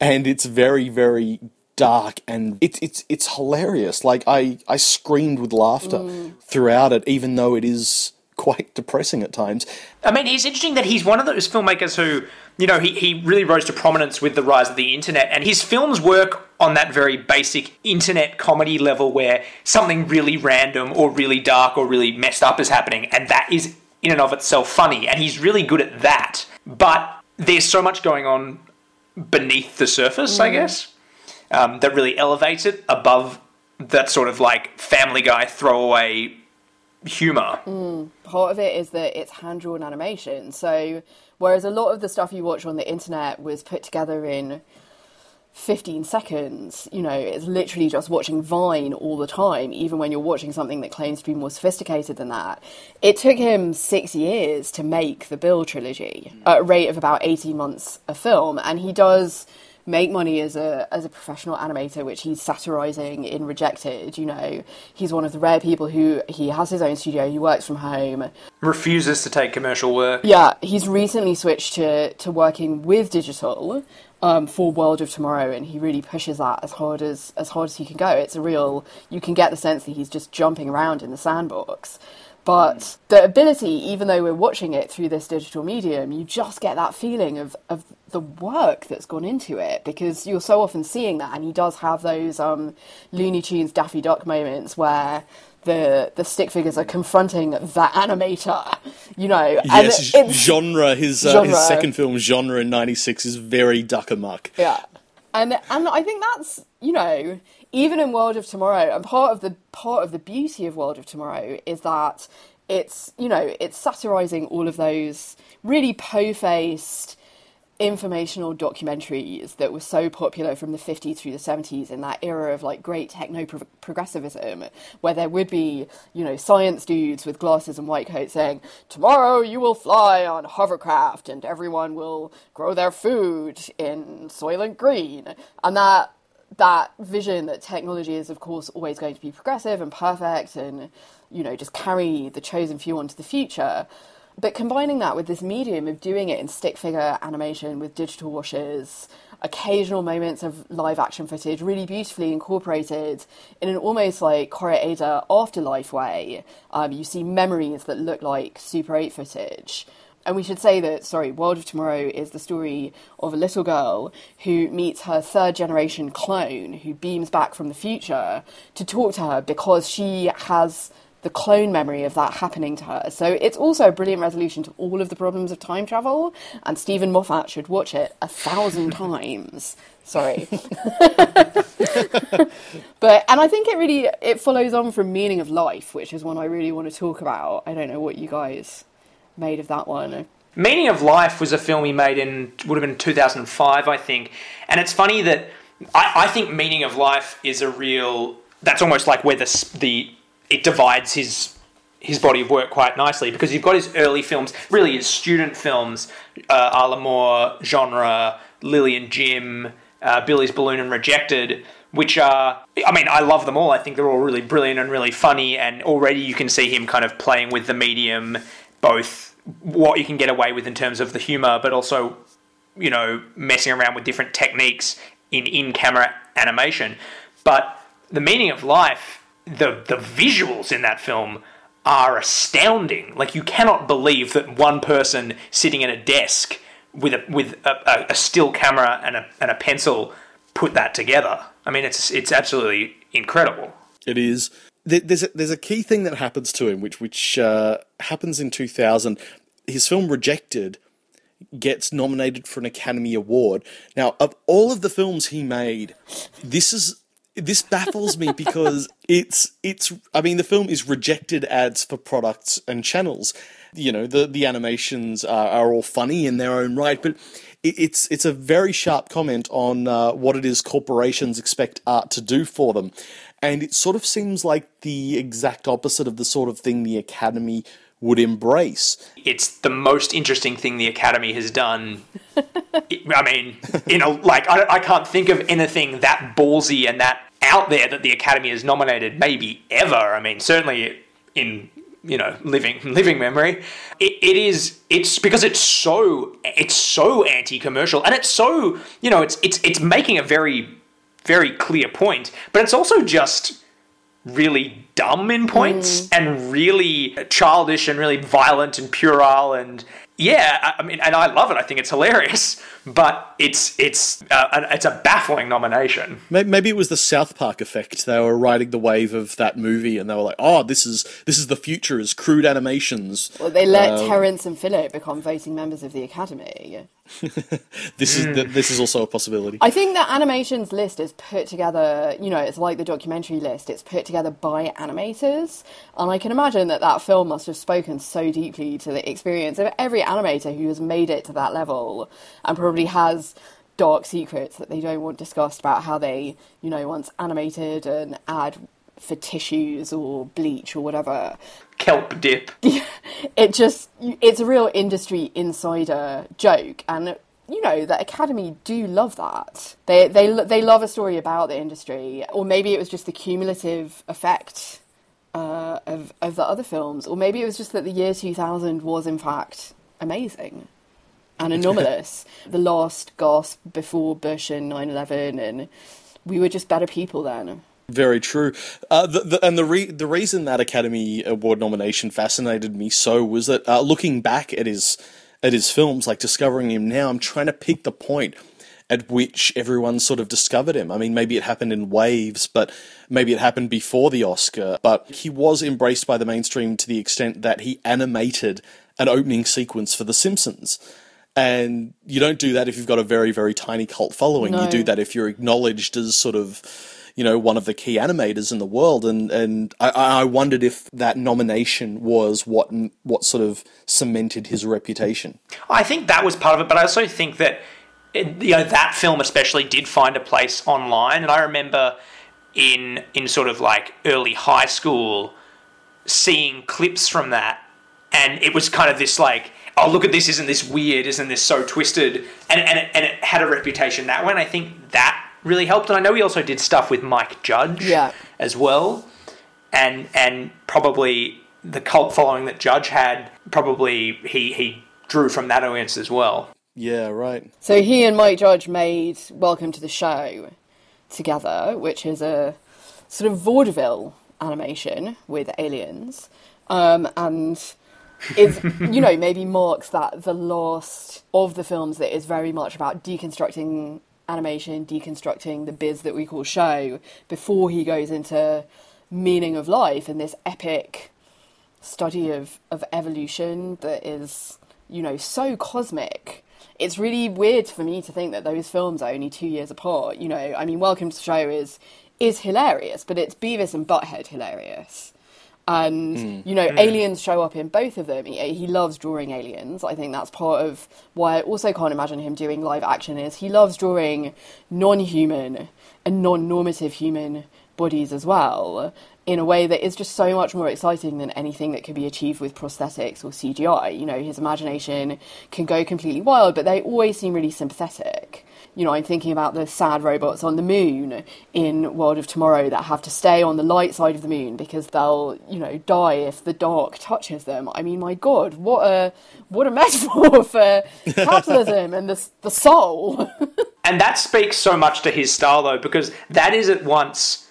A: and it's very, very dark and it's it's it's hilarious. Like I I screamed with laughter mm. throughout it, even though it is quite depressing at times.
C: I mean, it's interesting that he's one of those filmmakers who, you know, he, he really rose to prominence with the rise of the internet, and his films work on that very basic internet comedy level where something really random or really dark or really messed up is happening, and that is in and of itself funny, and he's really good at that. But there's so much going on beneath the surface, I guess, um, that really elevates it above that sort of like Family Guy throwaway humor.
B: Mm, part of it is that it's hand drawn animation. So, whereas a lot of the stuff you watch on the internet was put together in 15 seconds, you know, it's literally just watching Vine all the time, even when you're watching something that claims to be more sophisticated than that. It took him six years to make the Bill trilogy mm. at a rate of about 18 months a film, and he does make money as a as a professional animator, which he's satirizing in Rejected. You know, he's one of the rare people who he has his own studio. He works from home.
C: Refuses to take commercial work.
B: Yeah, he's recently switched to to working with digital um, for World of Tomorrow, and he really pushes that as hard as as hard as he can go. It's a real. You can get the sense that he's just jumping around in the sandbox. But the ability, even though we're watching it through this digital medium, you just get that feeling of, of the work that's gone into it because you're so often seeing that. And he does have those um, Looney Tunes Daffy Duck moments where the the stick figures are confronting the animator, you know. and
A: Yes,
B: it's-
A: genre. His uh,
B: Genre.
A: his second film, genre in '96, is very duck amuck.
B: Yeah. And and I think that's you know even in World of Tomorrow and part of the part of the beauty of World of Tomorrow is that it's you know it's satirizing all of those really po-faced informational documentaries that were so popular from the 50s through the 70s in that era of like great techno progressivism where there would be you know science dudes with glasses and white coats saying tomorrow you will fly on hovercraft and everyone will grow their food in soylent green. And that that vision that technology is of course always going to be progressive and perfect and you know just carry the chosen few onto the future but combining that with this medium of doing it in stick figure animation with digital washes, occasional moments of live action footage, really beautifully incorporated in an almost like Koreeda afterlife way. Um, you see memories that look like Super 8 footage. And we should say that, sorry, World of Tomorrow is the story of a little girl who meets her third generation clone who beams back from the future to talk to her because she has the clone memory of that happening to her. So it's also a brilliant resolution to all of the problems of time travel, and Steven Moffat should watch it a thousand [LAUGHS] times. Sorry. [LAUGHS] but and I think it really it follows on from Meaning of Life, which is one I really want to talk about. I don't know what you guys made of that one.
C: Meaning of Life was a film he made in would have been 2005, I think. And it's funny that I, I think Meaning of Life is a real. That's almost like where the the it divides his his body of work quite nicely because you've got his early films, really his student films, uh, A La Genre, Lily and Jim, uh, Billy's Balloon, and Rejected, which are, I mean, I love them all. I think they're all really brilliant and really funny, and already you can see him kind of playing with the medium, both what you can get away with in terms of the humor, but also, you know, messing around with different techniques in in camera animation. But the meaning of life, the the visuals in that film are astounding. Like you cannot believe that one person sitting at a desk with a with a, a, still camera and a and a pencil put that together. I mean, it's it's absolutely incredible.
A: It is. There's a, there's a key thing that happens to him, which which uh, happens in 2000. His film Rejected gets nominated for an Academy Award. Now, of all of the films he made, this is this baffles me because it's it's. I mean, the film is rejected ads for products and channels. You know, the the animations are, are all funny in their own right, but it, it's it's a very sharp comment on uh, what it is corporations expect art to do for them, and it sort of seems like the exact opposite of the sort of thing the Academy would embrace.
C: It's the most interesting thing the Academy has done. I mean, you know, like I, I can't think of anything that ballsy and that out there that the Academy has nominated, maybe ever. I mean, certainly in you know living [LAUGHS] living memory. It, it is it's because it's so it's so anti-commercial and it's so you know it's it's it's making a very very clear point, but it's also just really dumb in points mm. and really childish and really violent and puerile and yeah, I- I mean, and I love it. I think it's hilarious, [LAUGHS] but it's it's uh, it's a baffling nomination.
A: Maybe it was the South Park effect. They were riding the wave of that movie, and they were like, "Oh, this is this is the future: is crude animations."
B: Well, they let
A: Um,
B: Terrance and Phillip become voting members of the Academy. [LAUGHS]
A: This is th- this is also a possibility.
B: I think that animations list is put together, you know, it's like the documentary list, it's put together by animators. And I can imagine that that film must have spoken so deeply to the experience of every animator who has made it to that level and probably has dark secrets that they don't want discussed about how they, you know, once animated an ad for tissues or bleach or whatever.
C: Kelp dip. [LAUGHS]
B: it just it's a real industry insider joke. And you know the academy do love that. They they they love a story about the industry. Or maybe it was just the cumulative effect uh, of of the other films. Or maybe it was just that the year 2000 was in fact amazing and anomalous [LAUGHS] the last gasp before bush and 9-11 and we were just better people then
A: Very true. Uh, the, the, and the re- the reason that Academy Award nomination fascinated me so was that uh, looking back at his at his films, like discovering him now, I'm trying to pick the point at which everyone sort of discovered him. I mean, maybe it happened in waves, but maybe it happened before the Oscar. But he was embraced by the mainstream to the extent that he animated an opening sequence for The Simpsons. And you don't do that if you've got a very, very tiny cult following. You do that if you're acknowledged as sort of, you know, one of the key animators in the world. And and I, I wondered if that nomination was what what sort of cemented his reputation.
C: I think that was part of it, but I also think that it, you know that film especially did find a place online, and I remember in in sort of like early high school seeing clips from that, and it was kind of this like, oh look at this, isn't this weird? Isn't this so twisted? And and it, and it had a reputation that way, and I think that really helped. And I know he also did stuff with Mike Judge,
B: Yeah.
C: as well, and and probably the cult following that Judge had, probably he he drew from that audience as well.
A: Yeah, right.
B: So he and Mike Judge made Welcome to the Show together, which is a sort of vaudeville animation with aliens. Um, and is you know, maybe marks that the last of the films that is very much about deconstructing animation, deconstructing the biz that we call show, before he goes into meaning of life and this epic study of, of evolution that is, you know, so cosmic. It's really weird for me to think that those films are only two years apart. You know, I mean, Welcome to Show is is hilarious, but it's Beavis and Butthead hilarious. And hmm. you know, hmm. aliens show up in both of them. He, he loves drawing aliens. I think that's part of why I also can't imagine him doing live action. Is he loves drawing non-human and non-normative human bodies as well in a way that is just so much more exciting than anything that could be achieved with prosthetics or CGI. You know, his imagination can go completely wild, but they always seem really sympathetic. You know, I'm thinking about the sad robots on the moon in World of Tomorrow that have to stay on the light side of the moon because they'll, you know, die if the dark touches them. I mean, my God, what a what a [LAUGHS] metaphor for capitalism and the the soul. [LAUGHS]
C: And that speaks so much to his style, though, because that is at once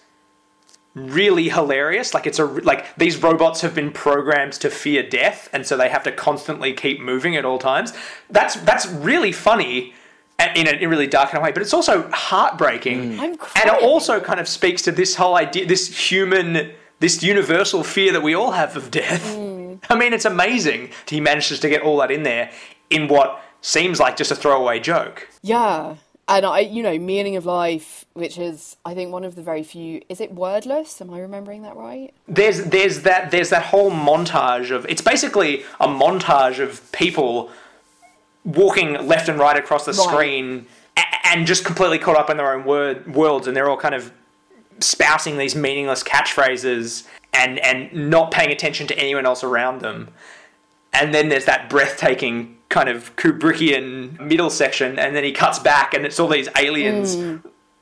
C: really hilarious. Like it's a like these robots have been programmed to fear death, and so they have to constantly keep moving at all times. That's that's really funny uh, in a, in a really dark kind of way, but it's also heartbreaking. Mm.
B: I'm
C: and it also kind of speaks to this whole idea, this human, this universal fear that we all have of death. Mm. [LAUGHS] I mean, it's amazing he manages to get all that in there in what seems like just a throwaway joke.
B: Yeah. And I, you know, meaning of life, which is, I think, one of the very few. Is it wordless? Am I remembering that right?
C: there's there's that there's that whole montage of it's basically a montage of people walking left and right across the
B: Right.
C: screen a- and just completely caught up in their own word worlds and they're all kind of spouting these meaningless catchphrases and and not paying attention to anyone else around them and then there's that breathtaking kind of Kubrickian middle section and then he cuts back and it's all these aliens hmm.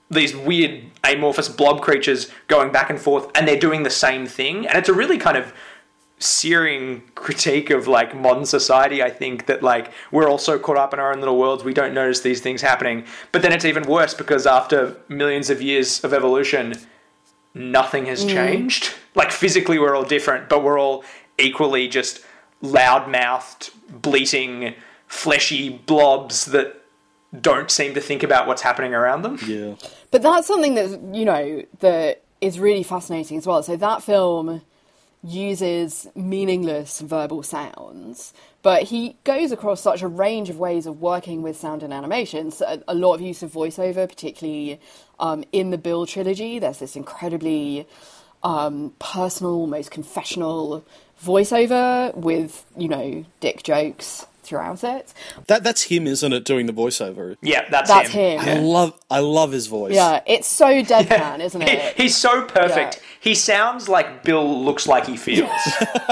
C: these weird amorphous blob creatures going back and forth and they're doing the same thing. And it's a really kind of searing critique of like modern society i think that like we're all so caught up in our own little worlds we don't notice these things happening. But then it's even worse because after millions of years of evolution nothing has hmm. changed. Like physically, we're all different, but we're all equally just loud-mouthed, bleating, fleshy blobs that don't seem to think about what's happening around them.
A: Yeah.
B: But that's something that you know that is really fascinating as well. So that film uses meaningless verbal sounds, but he goes across such a range of ways of working with sound and animation. So a, a lot of use of voiceover, particularly um, in the Bill trilogy. There's this incredibly um, personal, almost confessional voiceover with you know dick jokes throughout it.
A: That that's him, isn't it? Doing the voiceover.
C: Yeah, that's,
B: That's
C: him.
B: him.
A: I love I love his voice.
B: Yeah, it's so deadpan, isn't [LAUGHS]
C: He-
B: it?
C: he's so perfect.
B: Yeah.
C: He sounds like Bill looks like he feels. [LAUGHS]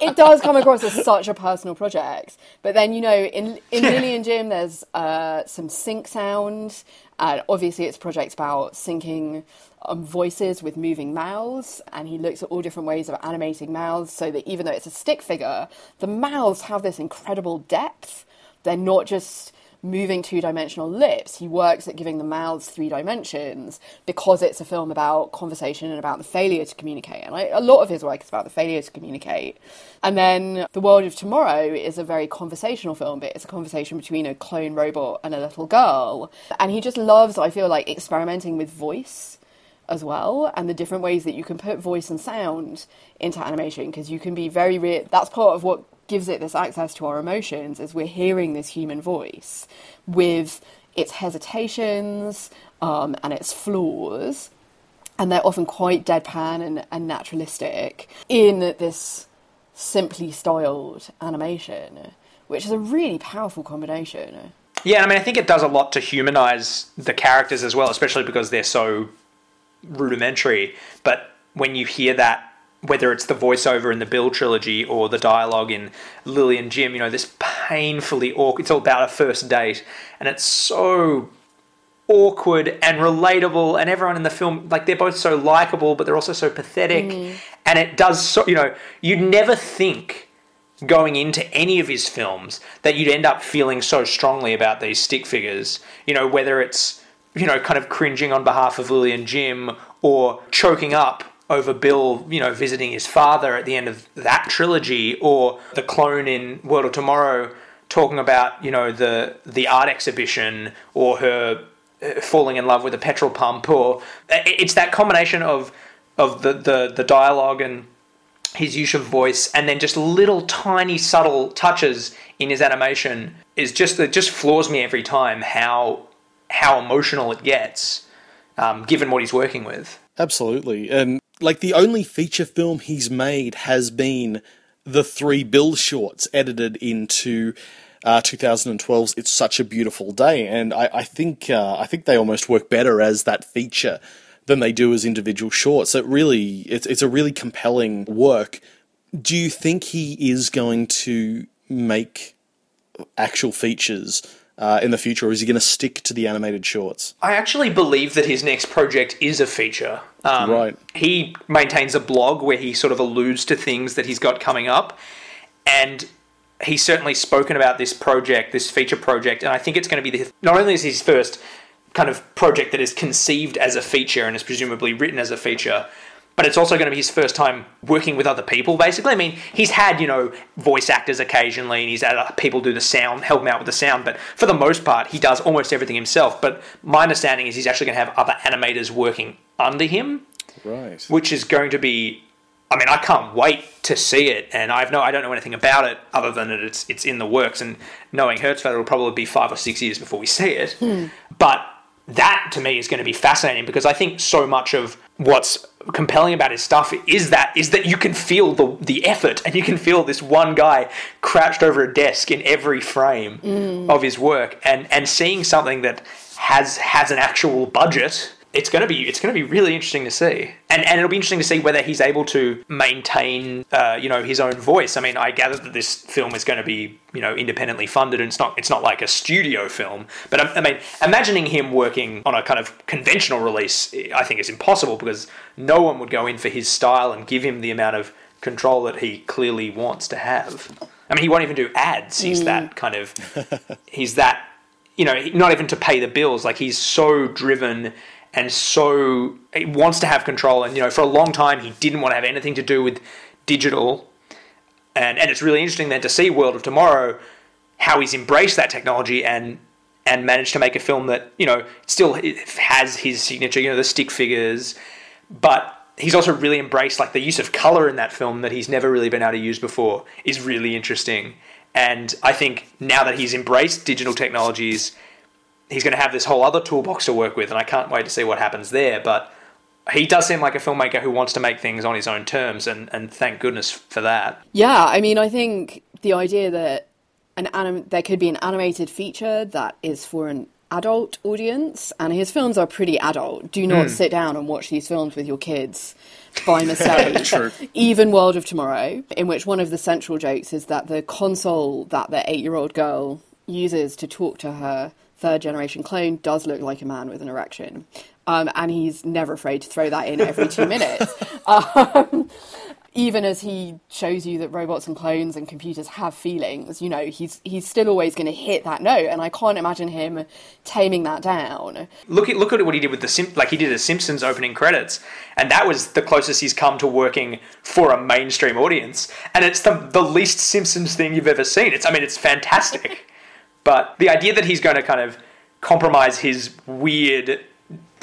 B: it does come across as such a personal project. But then, you know, in in Lily and Jim, there's uh, some sync sound, and obviously it's a project about syncing um, voices with moving mouths. And he looks at all different ways of animating mouths, so that even though it's a stick figure, the mouths have this incredible depth. They're not just moving two dimensional lips. He works at giving the mouths three dimensions because it's a film about conversation and about the failure to communicate. And I, a lot of his work is about the failure to communicate. And then The World of Tomorrow is a very conversational film, but it's a conversation between a clone robot and a little girl. And he just loves, I feel like, experimenting with voice as well and the different ways that you can put voice and sound into animation because you can be very real that's part of what gives it this access to our emotions is we're hearing this human voice with its hesitations um, and its flaws and they're often quite deadpan and, and naturalistic in this simply styled animation which is a really powerful combination
C: Yeah, I mean, I think it does a lot to humanize the characters as well, especially because they're so rudimentary. But when you hear that, whether it's the voiceover in the Bill trilogy or the dialogue in Lily and Jim, you know, this painfully awkward. It's all about a first date, and it's so awkward and relatable and everyone in the film like they're both so likable but they're also so pathetic mm. and it does so you know you'd never think going into any of his films that you'd end up feeling so strongly about these stick figures. You know, whether it's, you know, kind of cringing on behalf of Lily and Jim or choking up over Bill, you know, visiting his father at the end of that trilogy or the clone in World of Tomorrow talking about, you know, the the art exhibition or her uh, falling in love with a petrol pump or uh, it's that combination of of the the, the dialogue and his use of voice and then just little tiny subtle touches in his animation is just it just floors me every time how how emotional it gets um, given what he's working with
A: Absolutely. And like the only feature film he's made has been the three Bill shorts edited into uh, 2012's "It's Such a Beautiful Day," and I, I think uh, I think they almost work better as that feature than they do as individual shorts. It really it's it's a really compelling work. Do you think he is going to make actual features uh, in the future, or is he going to stick to the animated shorts?
C: I actually believe that his next project is a feature. Um,
A: Right.
C: He maintains a blog where he sort of alludes to things that he's got coming up, and he's certainly spoken about this project, this feature project, and I think it's going to be the, not only is his first kind of project that is conceived as a feature and is presumably written as a feature. But it's also going to be his first time working with other people, basically. I mean, he's had, you know, voice actors occasionally, and he's had other people do the sound, help him out with the sound, but for the most part, he does almost everything himself. But my understanding is he's actually going to have other animators working under him,
A: Right.
C: which is going to be I mean, I can't wait to see it, and I've no, I don't know anything about it other than that it's it's in the works. And knowing Hertzfeldt, it'll probably be five or six years before we see it. Hmm. But that to me is going to be fascinating because I think so much of what's compelling about his stuff is that is that you can feel the the effort and you can feel this one guy crouched over a desk in every frame mm. of his work, and and seeing something that has has an actual budget it's going to be it's going to be really interesting to see, and and it'll be interesting to see whether he's able to maintain uh, you know his own voice. I mean, I gather that this film is going to be you know independently funded, and it's not it's not like a studio film. But I, I mean, imagining him working on a kind of conventional release, I think is impossible because no one would go in for his style and give him the amount of control that he clearly wants to have. I mean, he won't even do ads. He's that kind of he's that you know not even to pay the bills. Like he's so driven and so he wants to have control. And you know, for a long time, he didn't want to have anything to do with digital. And and it's really interesting then to see World of Tomorrow how he's embraced that technology and and managed to make a film that you know still has his signature, you know, the stick figures, but he's also really embraced like the use of color in that film that he's never really been able to use before is really interesting. And I think now that he's embraced digital technologies, he's going to have this whole other toolbox to work with, and I can't wait to see what happens there. But he does seem like a filmmaker who wants to make things on his own terms, and, and thank goodness for that.
B: Yeah, I mean, I think the idea that an anim- there could be an animated feature that is for an adult audience, and his films are pretty adult. Do not mm. sit down and watch these films with your kids by [LAUGHS] mistake.
A: True.
B: Even World of Tomorrow, in which one of the central jokes is that the console that the eight year old girl uses to talk to her third generation clone does look like a man with an erection. Um, and he's never afraid to throw that in every two minutes. [LAUGHS] Um, even as he shows you that robots and clones and computers have feelings, you know, he's he's still always going to hit that note, and I can't imagine him taming that down.
C: Look at look at what he did with the Sim- like he did the Simpsons opening credits, and that was the closest he's come to working for a mainstream audience, and it's the the least Simpsons thing you've ever seen. It's I mean it's fantastic, but the idea that he's going to kind of compromise his weird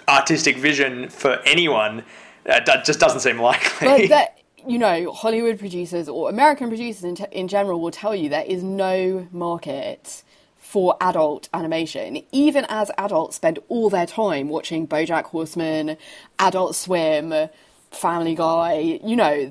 C: artistic vision for anyone uh, just doesn't seem likely.
B: But that [LAUGHS] you know, Hollywood producers or American producers in, t- in general will tell you there is no market for adult animation, even as adults spend all their time watching BoJack Horseman, Adult Swim, Family Guy. You know,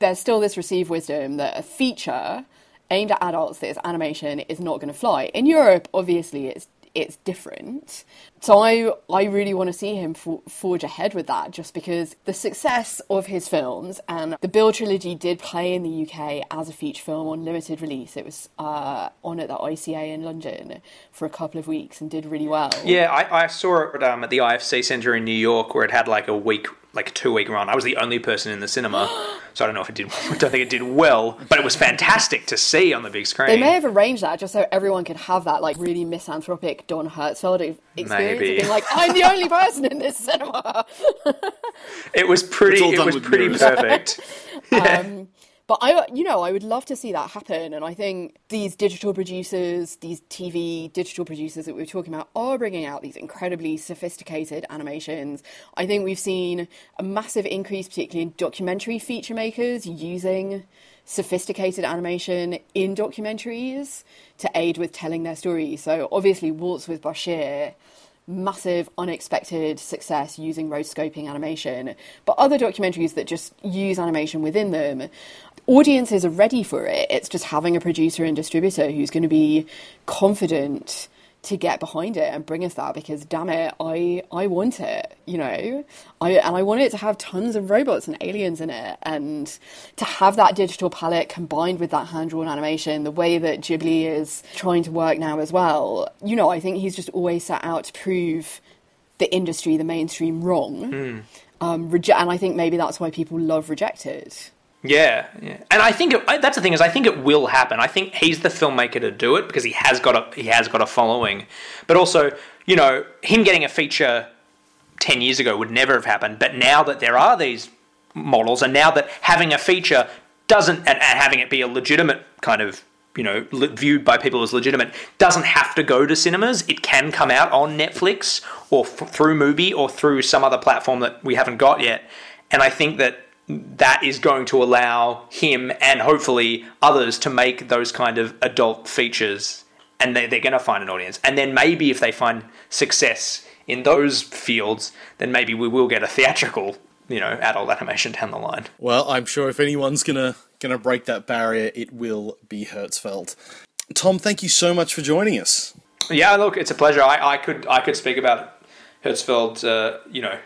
B: there's still this received wisdom that a feature aimed at adults that is animation is not going to fly. In Europe, obviously, it's it's different. So I I really want to see him for, forge ahead with that, just because the success of his films and the Bill trilogy did play in the UK as a feature film on limited release. It was uh, on at the ICA in London for a couple of weeks and did really well.
C: Yeah, I, I saw it um, at the IFC Centre in New York, where it had like a week like a two week run. I was the only person in the cinema, [GASPS] so I don't know if it did. I [LAUGHS] don't think it did well, but it was fantastic to see on the big screen.
B: They may have arranged that just so everyone could have that like really misanthropic Don Hertzfeldt experience Maybe. of being like, "I'm the only person in this cinema."
C: it was pretty. It was pretty perfect.
B: yeah. [LAUGHS] [LAUGHS] Um, but I, you know, I would love to see that happen. And I think these digital producers, these TV digital producers that we were talking about, are bringing out these incredibly sophisticated animations. I think we've seen a massive increase, particularly in documentary feature makers using sophisticated animation in documentaries to aid with telling their story. So obviously, Waltz with Bashir massive unexpected success using rotoscoping animation but other documentaries that just use animation within them audiences are ready for it. It's just having a producer and distributor who's going to be confident to get behind it and bring us that because damn it I I want it you know I and I want it to have tons of robots and aliens in it and to have that digital palette combined with that hand-drawn animation the way that Ghibli is trying to work now as well you know I think he's just always set out to prove the industry the mainstream wrong mm. um, reje- and I think maybe that's why people love Rejected
C: yeah, yeah, and I think it, that's the thing is I think it will happen. I think he's the filmmaker to do it because he has got a he has got a following, but also you know him getting a feature ten years ago would never have happened. But now that there are these models, and now that having a feature doesn't and, and having it be a legitimate kind of you know viewed by people as legitimate doesn't have to go to cinemas. It can come out on Netflix or f- through Mubi or through some other platform that we haven't got yet. And I think that that is going to allow him and hopefully others to make those kind of adult features and they, they're going to find an audience. And then maybe if they find success in those fields, then maybe we will get a theatrical, you know, adult animation down the line.
A: Well, I'm sure if anyone's gonna gonna break that barrier, it will be Hertzfeldt. Tom, thank you so much for joining us.
C: Yeah, look, it's a pleasure. I, I could I could speak about Hertzfeldt, uh, you know,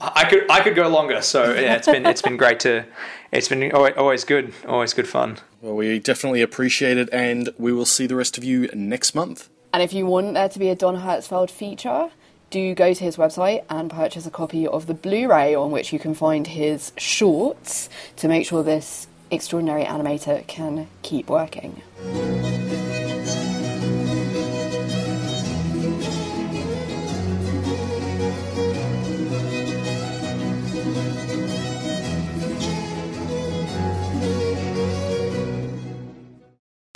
C: I could I could go longer. So [LAUGHS] yeah, it's been it's been great to it's been always good, always good fun.
A: Well, we definitely appreciate it, and we will see the rest of you next month.
B: And if you want there to be a Don Hertzfeldt feature, do go to his website and purchase a copy of the Blu-ray on which you can find his shorts to make sure this extraordinary animator can keep working.